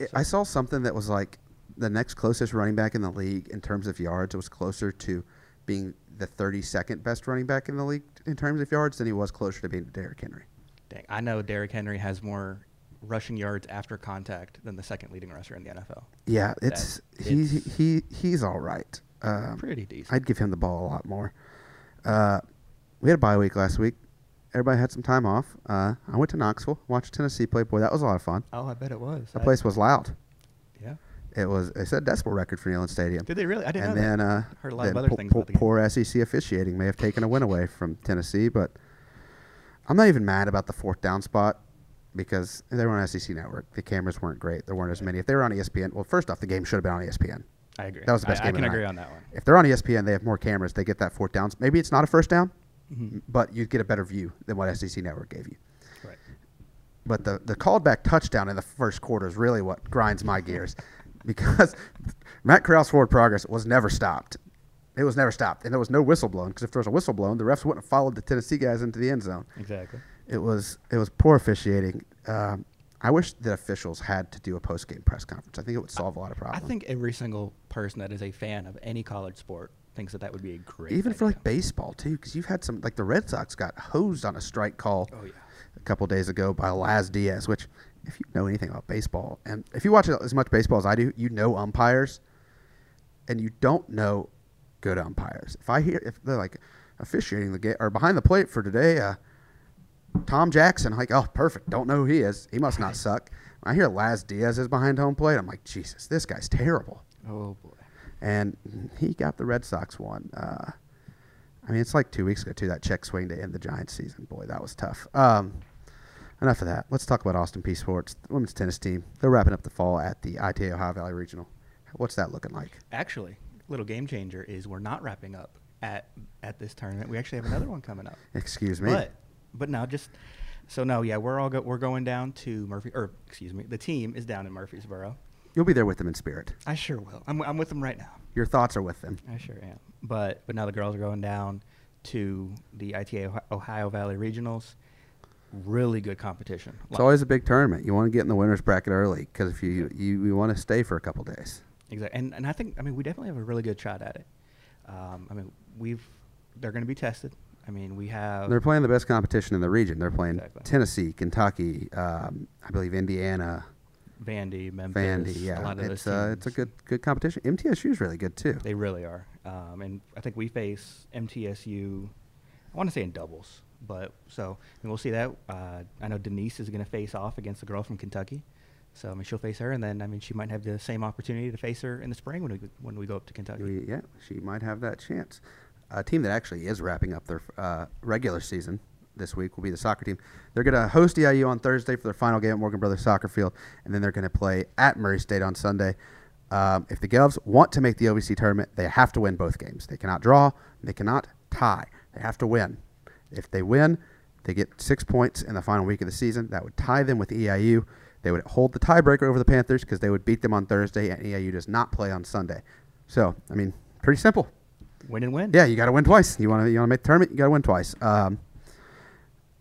I- I saw something that was like the next closest running back in the league in terms of yards. It was closer to being the 32nd best running back in the league in terms of yards than he was closer to being Derrick Henry. Dang, I know Derrick Henry has more rushing yards after contact than the second leading rusher in the NFL. Yeah, it's That- he it's- he he's all right. Um, Pretty decent. I'd give him the ball a lot more. Uh, we had a bye week last week. Everybody had some time off. Uh, I went to Knoxville, watched Tennessee play. Boy, that was a lot of fun. oh, I bet it was. The I- place was loud. Yeah. It was. It said a decibel record for Neyland Stadium. Did they really? I didn't and know then, that. uh, Heard a lot of other po- things po- about the game. poor SEC officiating may have taken a win away from Tennessee, but I'm not even mad about the fourth down spot because they were on SEC Network. The cameras weren't great. There weren't as many. If they were on ESPN, well, first off, the game should have been on ESPN. I agree. That was the best I, game I can agree on that one. If they're on ESPN, they have more cameras. They get that fourth down. Maybe it's not a first down, Mhm. but you get a better view than what SEC Network gave you. Right. But the the called back touchdown in the first quarter is really what grinds my gears, because Matt Corral's forward progress was never stopped. It was never stopped, and there was no whistle blown. Because if there was a whistle blown, the refs wouldn't have followed the Tennessee guys into the end zone. Exactly. It was it was poor officiating. Um, I wish the officials had to do a post game press conference. I think it would solve a lot of problems. I think every single person that is a fan of any college sport thinks that that would be a great. even for like baseball too, because you've had some like the Red Sox got hosed on a strike call Oh yeah. a couple days ago by Laz Diaz. Which, if you know anything about baseball, and if you watch as much baseball as I do, you know umpires, and you don't know good umpires. If I hear if they're like officiating the game or behind the plate for today, uh, Tom Jackson, like oh perfect, don't know who he is. He must not suck. When I hear Laz Diaz is behind home plate, I'm like Jesus, this guy's terrible Oh boy. and he got the Red Sox one. Uh, I mean, it's like two weeks ago too. That check swing to end the Giants season. Boy, that was tough. Um, enough of that. Let's talk about Austin Peay Sports, the women's tennis team. They're wrapping up the fall at the ITA Ohio Valley Regional. What's that looking like? Actually, little game changer is we're not wrapping up at at this tournament. We actually have another one coming up. Excuse me. But but no, just so no, yeah, we're all go, we're going down to Murphy or excuse me, the team is down in Murfreesboro. You'll be there with them in spirit. I sure will. I'm I'm with them right now. Your thoughts are with them. I sure am. But but now the girls are going down to the ITA Ohio- Valley Regionals. Really good competition. It's always a big tournament. You want to get in the winners bracket early because if you you, you want to stay for a couple days. Exactly, and and I think I mean we definitely have a really good shot at it. Um, I mean we've they're going to be tested. I mean we have They're playing the best competition in the region. They're playing Exactly. Tennessee, Kentucky, um, I believe Indiana, Vandy, Memphis, Vandy. yeah. a lot of it's those uh, it's a good good competition. MTSU is really good too. They really are, um, and I think we face MTSU. I want to say in doubles, but so we'll see that. Uh, I know Denise is going to face off against the girl from Kentucky, so I mean she'll face her, and then I mean she might have the same opportunity to face her in the spring when we when we go up to Kentucky. We, yeah, she might have that chance. A team that actually is wrapping up their uh, regular season this week will be the soccer team. They're going to host EIU on Thursday for their final game at Morgan Brothers Soccer Field, and then they're going to play at Murray State on Sunday. Um, if the Govs want to make the OVC tournament, they have to win both games. They cannot draw. They cannot tie. They have to win. If they win, they get six points in the final week of the season. That would tie them with EIU. They would hold the tiebreaker over the Panthers because they would beat them on Thursday, and EIU does not play on Sunday. So, I mean, pretty simple. Win and win. Yeah, you got to win twice. You want to you want to make the tournament, you got to win twice. Um,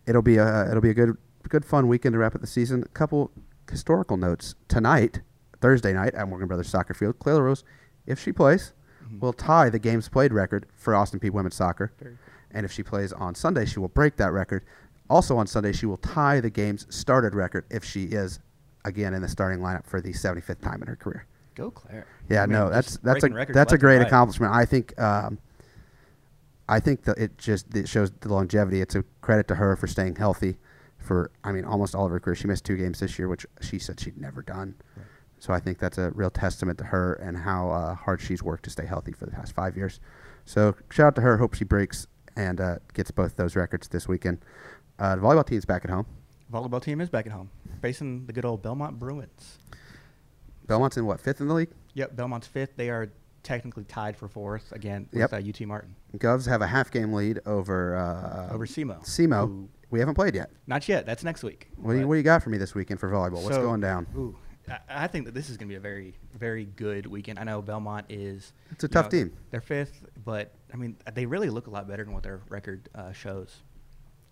it'll be a it'll be a good good fun weekend to wrap up the season. A couple historical notes tonight, Thursday night at Morgan Brothers Soccer Field. Clayla Rose, if she plays, Mhm. will tie the games played record for Austin Peay women's soccer. Cool. And if she plays on Sunday, she will break that record. Also on Sunday, she will tie the games started record if she is again in the starting lineup for the 75th time in her career. Go Claire. Yeah, I mean, no, that's that's a that's a great accomplishment. I think um, I think that it just it shows the longevity. It's a credit to her for staying healthy for I mean almost all of her career. She missed two games this year, which she said she'd never done. Right. So I think that's a real testament to her and how uh, hard she's worked to stay healthy for the past five years. So shout out to her. Hope she breaks and uh, gets both those records this weekend. Uh, the volleyball team's back at home. Volleyball team is back at home, facing the good old Belmont Bruins. Belmont's in what fifth in the league. Yep, Belmont's fifth. They are technically tied for fourth again Yep. with uh, UT Martin Govs have a half game lead over uh, over SEMO. SEMO. We haven't played yet. Not yet. That's next week. What do, you, what do you got for me this weekend for volleyball? What's So- going down? Ooh, I, I think that this is going to be a very, very good weekend. I know Belmont is. It's a tough know, team. They're fifth, but I mean, they really look a lot better than what their record uh, shows.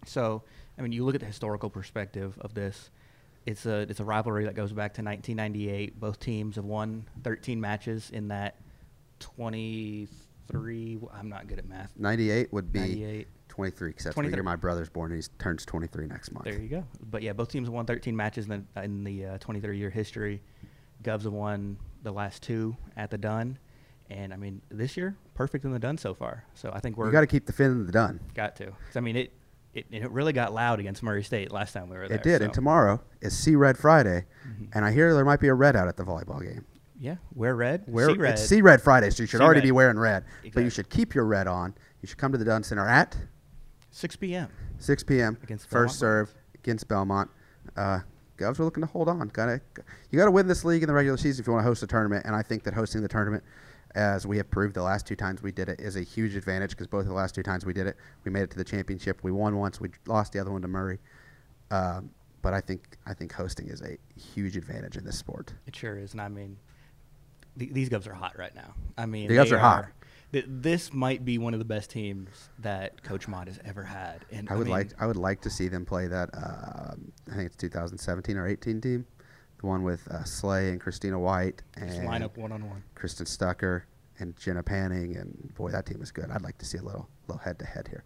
So, I mean, you look at the historical perspective of this. It's a it's a rivalry that goes back to 1998. Both teams have won 13 matches in that 23. I'm not good at math. 98 would be 98. 23, except for 23. year my brother's born and he turns 23 next month. There you go. But yeah, both teams have won 13 matches in the, in the uh, 23 year history. Govs have won the last two at the Dunn, and I mean this year perfect in the Dunn so far. So I think we're You got to keep the fin in the Dunn. got to. I mean it, it it really got loud against Murray State last time we were there. It did. so- And tomorrow is See Red Friday, Mhm. and I hear there might be a red out at the volleyball game. Yeah, wear red. Wear, see red. It's See Red Friday, so you should See already red. be wearing red. But you should keep your red on. You should come to the Dunn Center at 6 p.m. 6 p.m. Against first Belmont. serve against Belmont. Uh, Govs are looking to hold on. Got to you got to win this league in the regular season if you want to host a tournament. And I think that hosting the tournament, as we have proved the last two times we did it, is a huge advantage because both of the last two times we did it, we made it to the championship. We won once, we lost the other one to Murray. Um, but I think I think hosting is a huge advantage in this sport. It sure is, and I mean, th- these Govs are hot right now. I mean, The Govs they are hot. th- this might be one of the best teams that Coach Mott has ever had. And I would mean, like I would like to see them play that. Um I think it's 2017 or 18 team, the one with uh, Slay and Christina White and just line up one on one. Kristen Stucker and Jenna Panning, and boy, that team is good. I'd like to see a little little head to head here.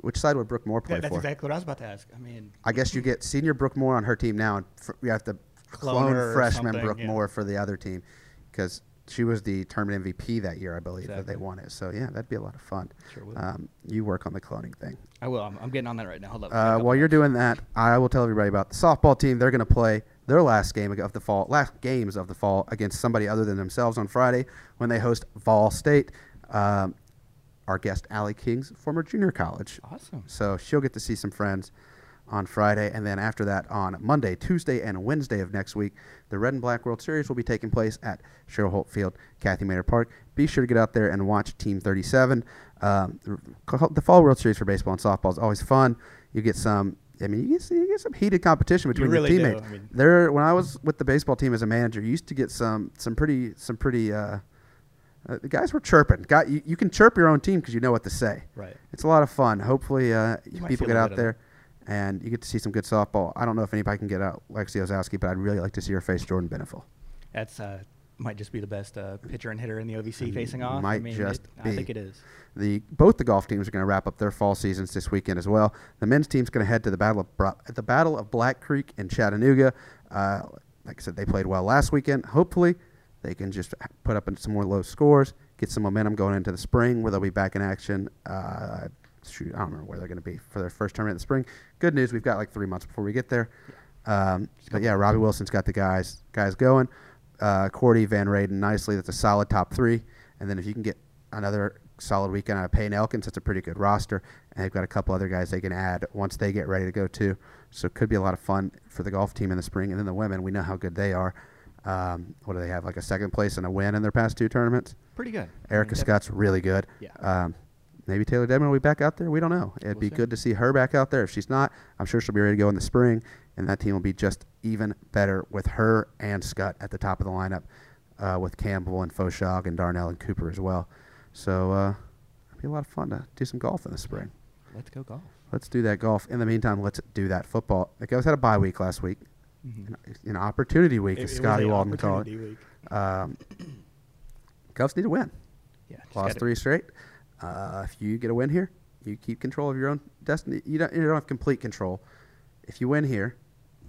Which side would Brooke Moore play that's for? exactly what I was about to ask. I mean, I guess you get senior Brooke Moore on her team now, and fr- you have to Clone clone freshman Brooke yeah. Moore for the other team because she was the tournament MVP that year, I believe, that they won it. So yeah, that'd be a lot of fun. Sure would. Um, you work on the cloning thing. I will. I'm, I'm getting on that right now. Hold up. Uh, while you're doing that, I will tell everybody about the softball team. They're going to play their last game of the fall, last games of the fall against somebody other than themselves on Friday when they host Vol State. Um, our guest, Ali King's, former junior college. awesome. So she'll get to see some friends on Friday. And then after that, on Monday, Tuesday, and Wednesday of next week, the Red and Black World Series will be taking place at Cheryl Holt Field, Cathi Maynard Park. Be sure to get out there and watch Team 37. Um, the Fall World Series for baseball and softball is always fun. You get some. I mean, you get, you get some heated competition between really your teammates. I mean- there, when I was with the baseball team as a manager, you used to get some some pretty some pretty. Uh, uh, the guys were chirping. Got you, you can chirp your own team because you know what to say. Right. It's a lot of fun. Hopefully, uh, You people get out there and you get to see some good softball. I don't know if anybody can get out Lexi Osowski, but I'd really like to see her face Jordan Benefiel. That's uh, might just be the best uh, pitcher and hitter in the OVC facing off. I Might mean, just it, I think it is. The both the golf teams are going to wrap up their fall seasons this weekend as well. The men's team's going to head to the battle of Bra- the Battle of Black Creek in Chattanooga. Uh, like I said, they played well last weekend. Hopefully, they can just put up some more low scores, get some momentum going into the spring where they'll be back in action. Uh, shoot, I don't remember where they're going to be for their first tournament in the spring. Good news, we've got like three months before we get there. Um, but yeah, Robbie Wilson's got the guys guys going. Uh, Cordy Van Raden nicely. That's a solid top three. And then if you can get another solid weekend out of Payne Elkins, that's a pretty good roster. And they've got a couple other guys they can add once they get ready to go too. So it could be a lot of fun for the golf team in the spring. And then the women, we know how good they are. Um, what do they have? Like a second place and a win in their past two tournaments. Pretty good. I Erica mean, Scott's really good. Yeah. Um, maybe Taylor Dedman will be back out there. We don't know. It'd We'll be see. good to see her back out there. If she's not, I'm sure she'll be ready to go in the spring, and that team will be just even better with her and Scott at the top of the lineup, uh, with Campbell and Foshog and Darnell and Cooper as well. So uh, it'll be a lot of fun to do some golf in the spring. Let's go golf. Let's do that golf. In the meantime, let's do that football. The guys had a bye week last week, Mhm. an, an opportunity week, It- as Scotty Walden called it. Um, Cubs need to win. Yeah, Lost three straight. Uh, if you get a win here, you keep control of your own destiny. You don't, you don't have complete control. If you win here,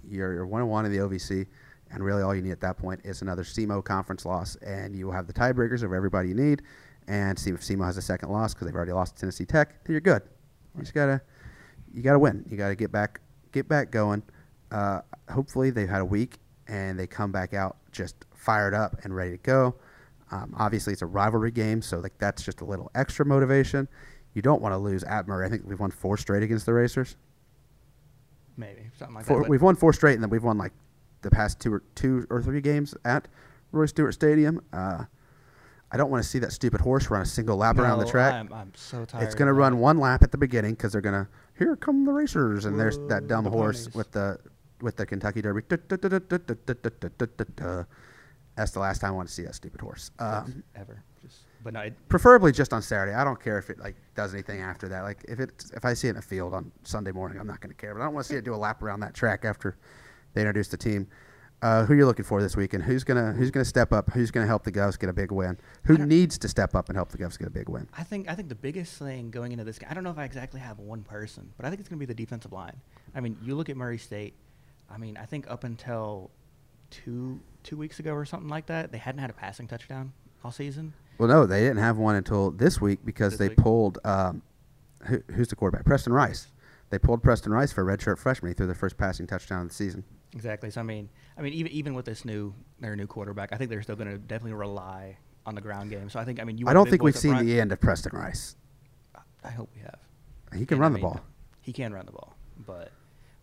you're, you're one and one in the OVC, and really all you need at that point is another SEMO conference loss, and you will have the tiebreakers of everybody you need. And see if SEMO has a second loss because they've already lost to Tennessee Tech, then you're good. You just gotta, you gotta win. You gotta get back, get back going. Uh, hopefully they've had a week and they come back out just fired up and ready to go. Um, obviously, it's a rivalry game, so like that's just a little extra motivation. You don't want to lose at Murray. I think we've won four straight against the Racers. maybe something like Four, that. we've won four straight, and then we've won like the past two or two or three games at Roy Stewart Stadium. Uh, I don't want to see that stupid horse run a single lap around the track. I'm, I'm so tired. it's going to run one lap at the beginning because they're going to here come the racers, and there's that dumb the horse ponies. with the with the Kentucky Derby. That's the last time I want to see that stupid horse. Um, ever. Just But no, it, Preferably just on Saturday. I don't care if it like does anything after that. Like if it if I see it in a field on Sunday morning, I'm not going to care. But I don't want to see it do a lap around that track after they introduce the team. Uh, who you looking for this weekend? Who's gonna Who's gonna step up? Who's gonna help the Govs get a big win? Who needs to step up and help the Govs get a big win? I think I think the biggest thing going into this game, I don't know if I exactly have one person, but I think it's going to be the defensive line. I mean, you look at Murray State. I mean, I think up until two two weeks ago or something like that, they hadn't had a passing touchdown all season. Well, no, they didn't have one until this week because This they week? pulled. Um, who, who's the quarterback? Preston Rice. They pulled Preston Rice for a redshirt freshman. He threw their first passing touchdown of the season. Exactly. So I mean, I mean, even even with this new their new quarterback, I think they're still going to definitely rely on the ground game. So I think I mean, you. I don't think we've seen front. the end of Preston Rice. I hope we have. He can And, I run the ball. He can run the ball, but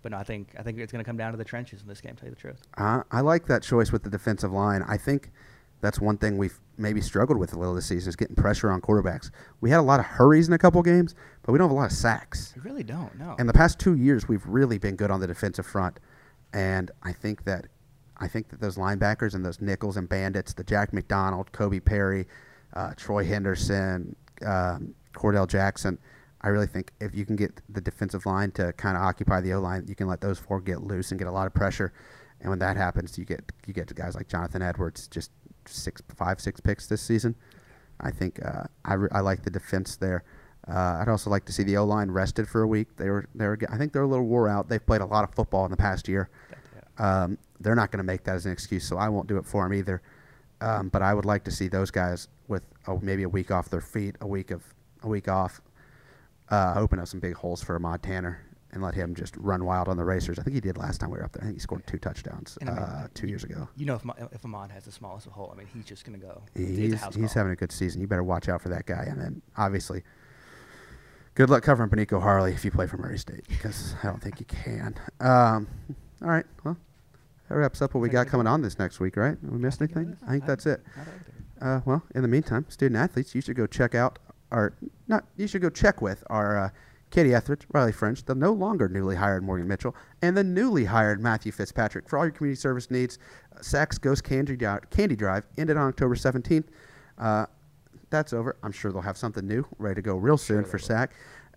but no, I think I think it's going to come down to the trenches in this game. To tell you the truth. Uh, I like that choice with the defensive line. I think that's one thing we've maybe struggled with a little this season is getting pressure on quarterbacks. We had a lot of hurries in a couple games, but we don't have a lot of sacks. We really don't. No. In the past two years, we've really been good on the defensive front, and I think that I think that those linebackers and those nickels and bandits, the Jack McDonald, Kobe Perry, uh, Troy Henderson, um, Cordell Jackson. I really think if you can get the defensive line to kind of occupy the O line, you can let those four get loose and get a lot of pressure. And when that happens, you get you get guys like Jonathan Edwards, just six, five, six picks this season. I think uh, I, re- I like the defense there. Uh, I'd also like to see the O line rested for a week. They were they were I think they're a little wore out. They've played a lot of football in the past year. Um, they're not going to make that as an excuse, so I won't do it for them either. Um, but I would like to see those guys with oh, maybe a week off their feet, a week of a week off, uh, open up some big holes for Ahmad Tanner and let him just run wild on the racers. I think he did last time we were up there. I think he scored two touchdowns And I mean, uh, two years ago. You know, if, Ma- if Ahmad has the smallest of hole, I mean, he's just going to go. He's, he's having a good season. You better watch out for that guy. And then obviously, good luck covering Baniko Harley if you play for Murray State because I don't think you can. Um, all right, well, that wraps up what we got coming on this next week, right? We miss I think it anything? I think that's it. I don't either. Uh, well, in the meantime, student athletes, you should go check out our not. You should go check with our uh, Katie Etheridge, Riley French, the no longer newly hired Morgan Mitchell, and the newly hired Matthew Fitzpatrick for all your community service needs. Uh, Ghost Candy, Candy Drive ended on October 17th. Uh, that's over. I'm sure they'll have something new ready to go real soon for SAAC.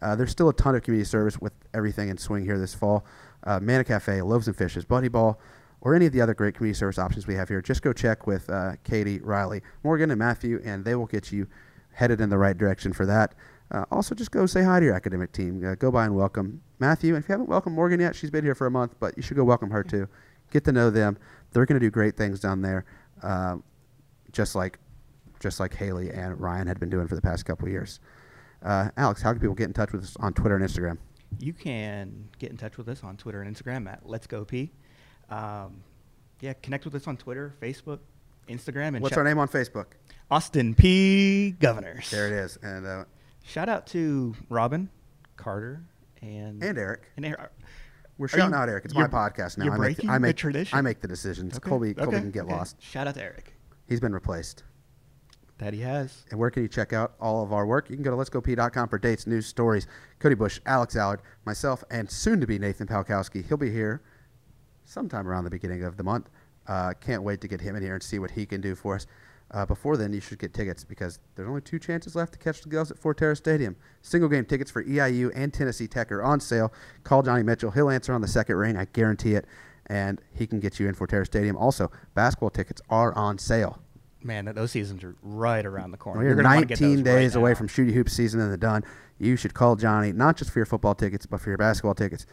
Uh, there's still a ton of community service with everything in swing here this fall. Uh, Manna Cafe, Loaves and Fishes, Buddy Ball, or any of the other great community service options we have here. Just go check with uh, Katie, Riley, Morgan, and Matthew, and they will get you headed in the right direction for that. Uh, also, just go say hi to your academic team. Uh, go by and welcome Matthew. And if you haven't welcomed Morgan yet, she's been here for a month, but you should go welcome her too. Get to know them. They're going to do great things down there, uh, just like just like Haley and Ryan had been doing for the past couple of years. Uh, Alex, how can people get in touch with us on Twitter and Instagram? You can get in touch with us on Twitter and Instagram at Let's Go Peay. Um, yeah, connect with us on Twitter, Facebook, Instagram, and What's our name on Facebook? Austin Peay. Governors. There it is. And uh, Shout out to Robin, Carter, and and Eric. and Eric. We're shouting you- out Eric. It's my podcast now. I make, breaking I the tradition. I make the decisions. Okay, Colby, Colby okay, can get okay. lost. Shout out to Eric. He's been replaced. That he has. And where can you check out all of our work? You can go to letsgopeay.com for dates, news, stories. Cody Bush, Alex Allard, myself, and soon to be Nathan Palkowski. He'll be here sometime around the beginning of the month. Uh, can't wait to get him in here and see what he can do for us. Uh, before then, you should get tickets because there's only two chances left to catch the Govs at Fortera Stadium. Single game tickets for EIU and Tennessee Tech are on sale. Call Johnny Mitchell. He'll answer on the second ring. I guarantee it. And he can get you in Fortera Stadium. Also, basketball tickets are on sale. Man, those seasons are right around the corner. Well, You're you're gonna wanna get 19 those right days away now. from Shooty Hoop season and the Dunn. You should call Johnny, not just for your football tickets, but for your basketball tickets.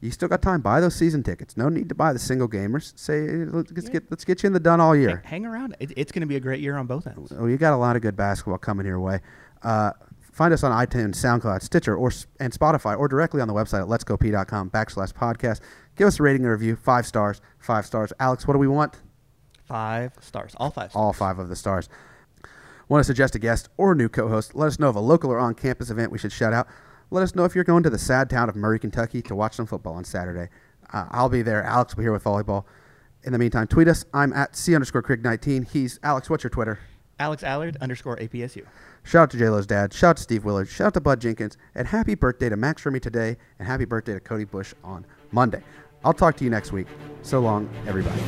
You still got time. Buy those season tickets. No need to buy the single gamers. Say, let's Yeah. get let's get you in the Dunn all Hang, year. hang around. It, it's going to be a great year on both ends. Oh, you got a lot of good basketball coming your way. Uh, find us on iTunes, SoundCloud, Stitcher, or and Spotify, or directly on the website at letsgopeay.com backslash podcast. Give us a rating and review. Five stars. Five stars. Alex, what do we want? Five stars. All five stars. all five of the stars. Want to suggest a guest or a new co-host? Let us know of a local or on-campus event we should shout out. Let us know if you're going to the sad town of Murray, Kentucky to watch some football on Saturday. Uh, I'll be there. Alex will be here with volleyball. In the meantime, tweet us. I'm at C underscore Craig 19. He's Alex. What's your Twitter? Alex Allard underscore APSU. Shout out to JLo's dad. Shout out to Steve Willard. Shout out to Bud Jenkins. And happy birthday to Max Remy today. And happy birthday to Cody Bush on Monday. I'll talk to you next week. So long, everybody.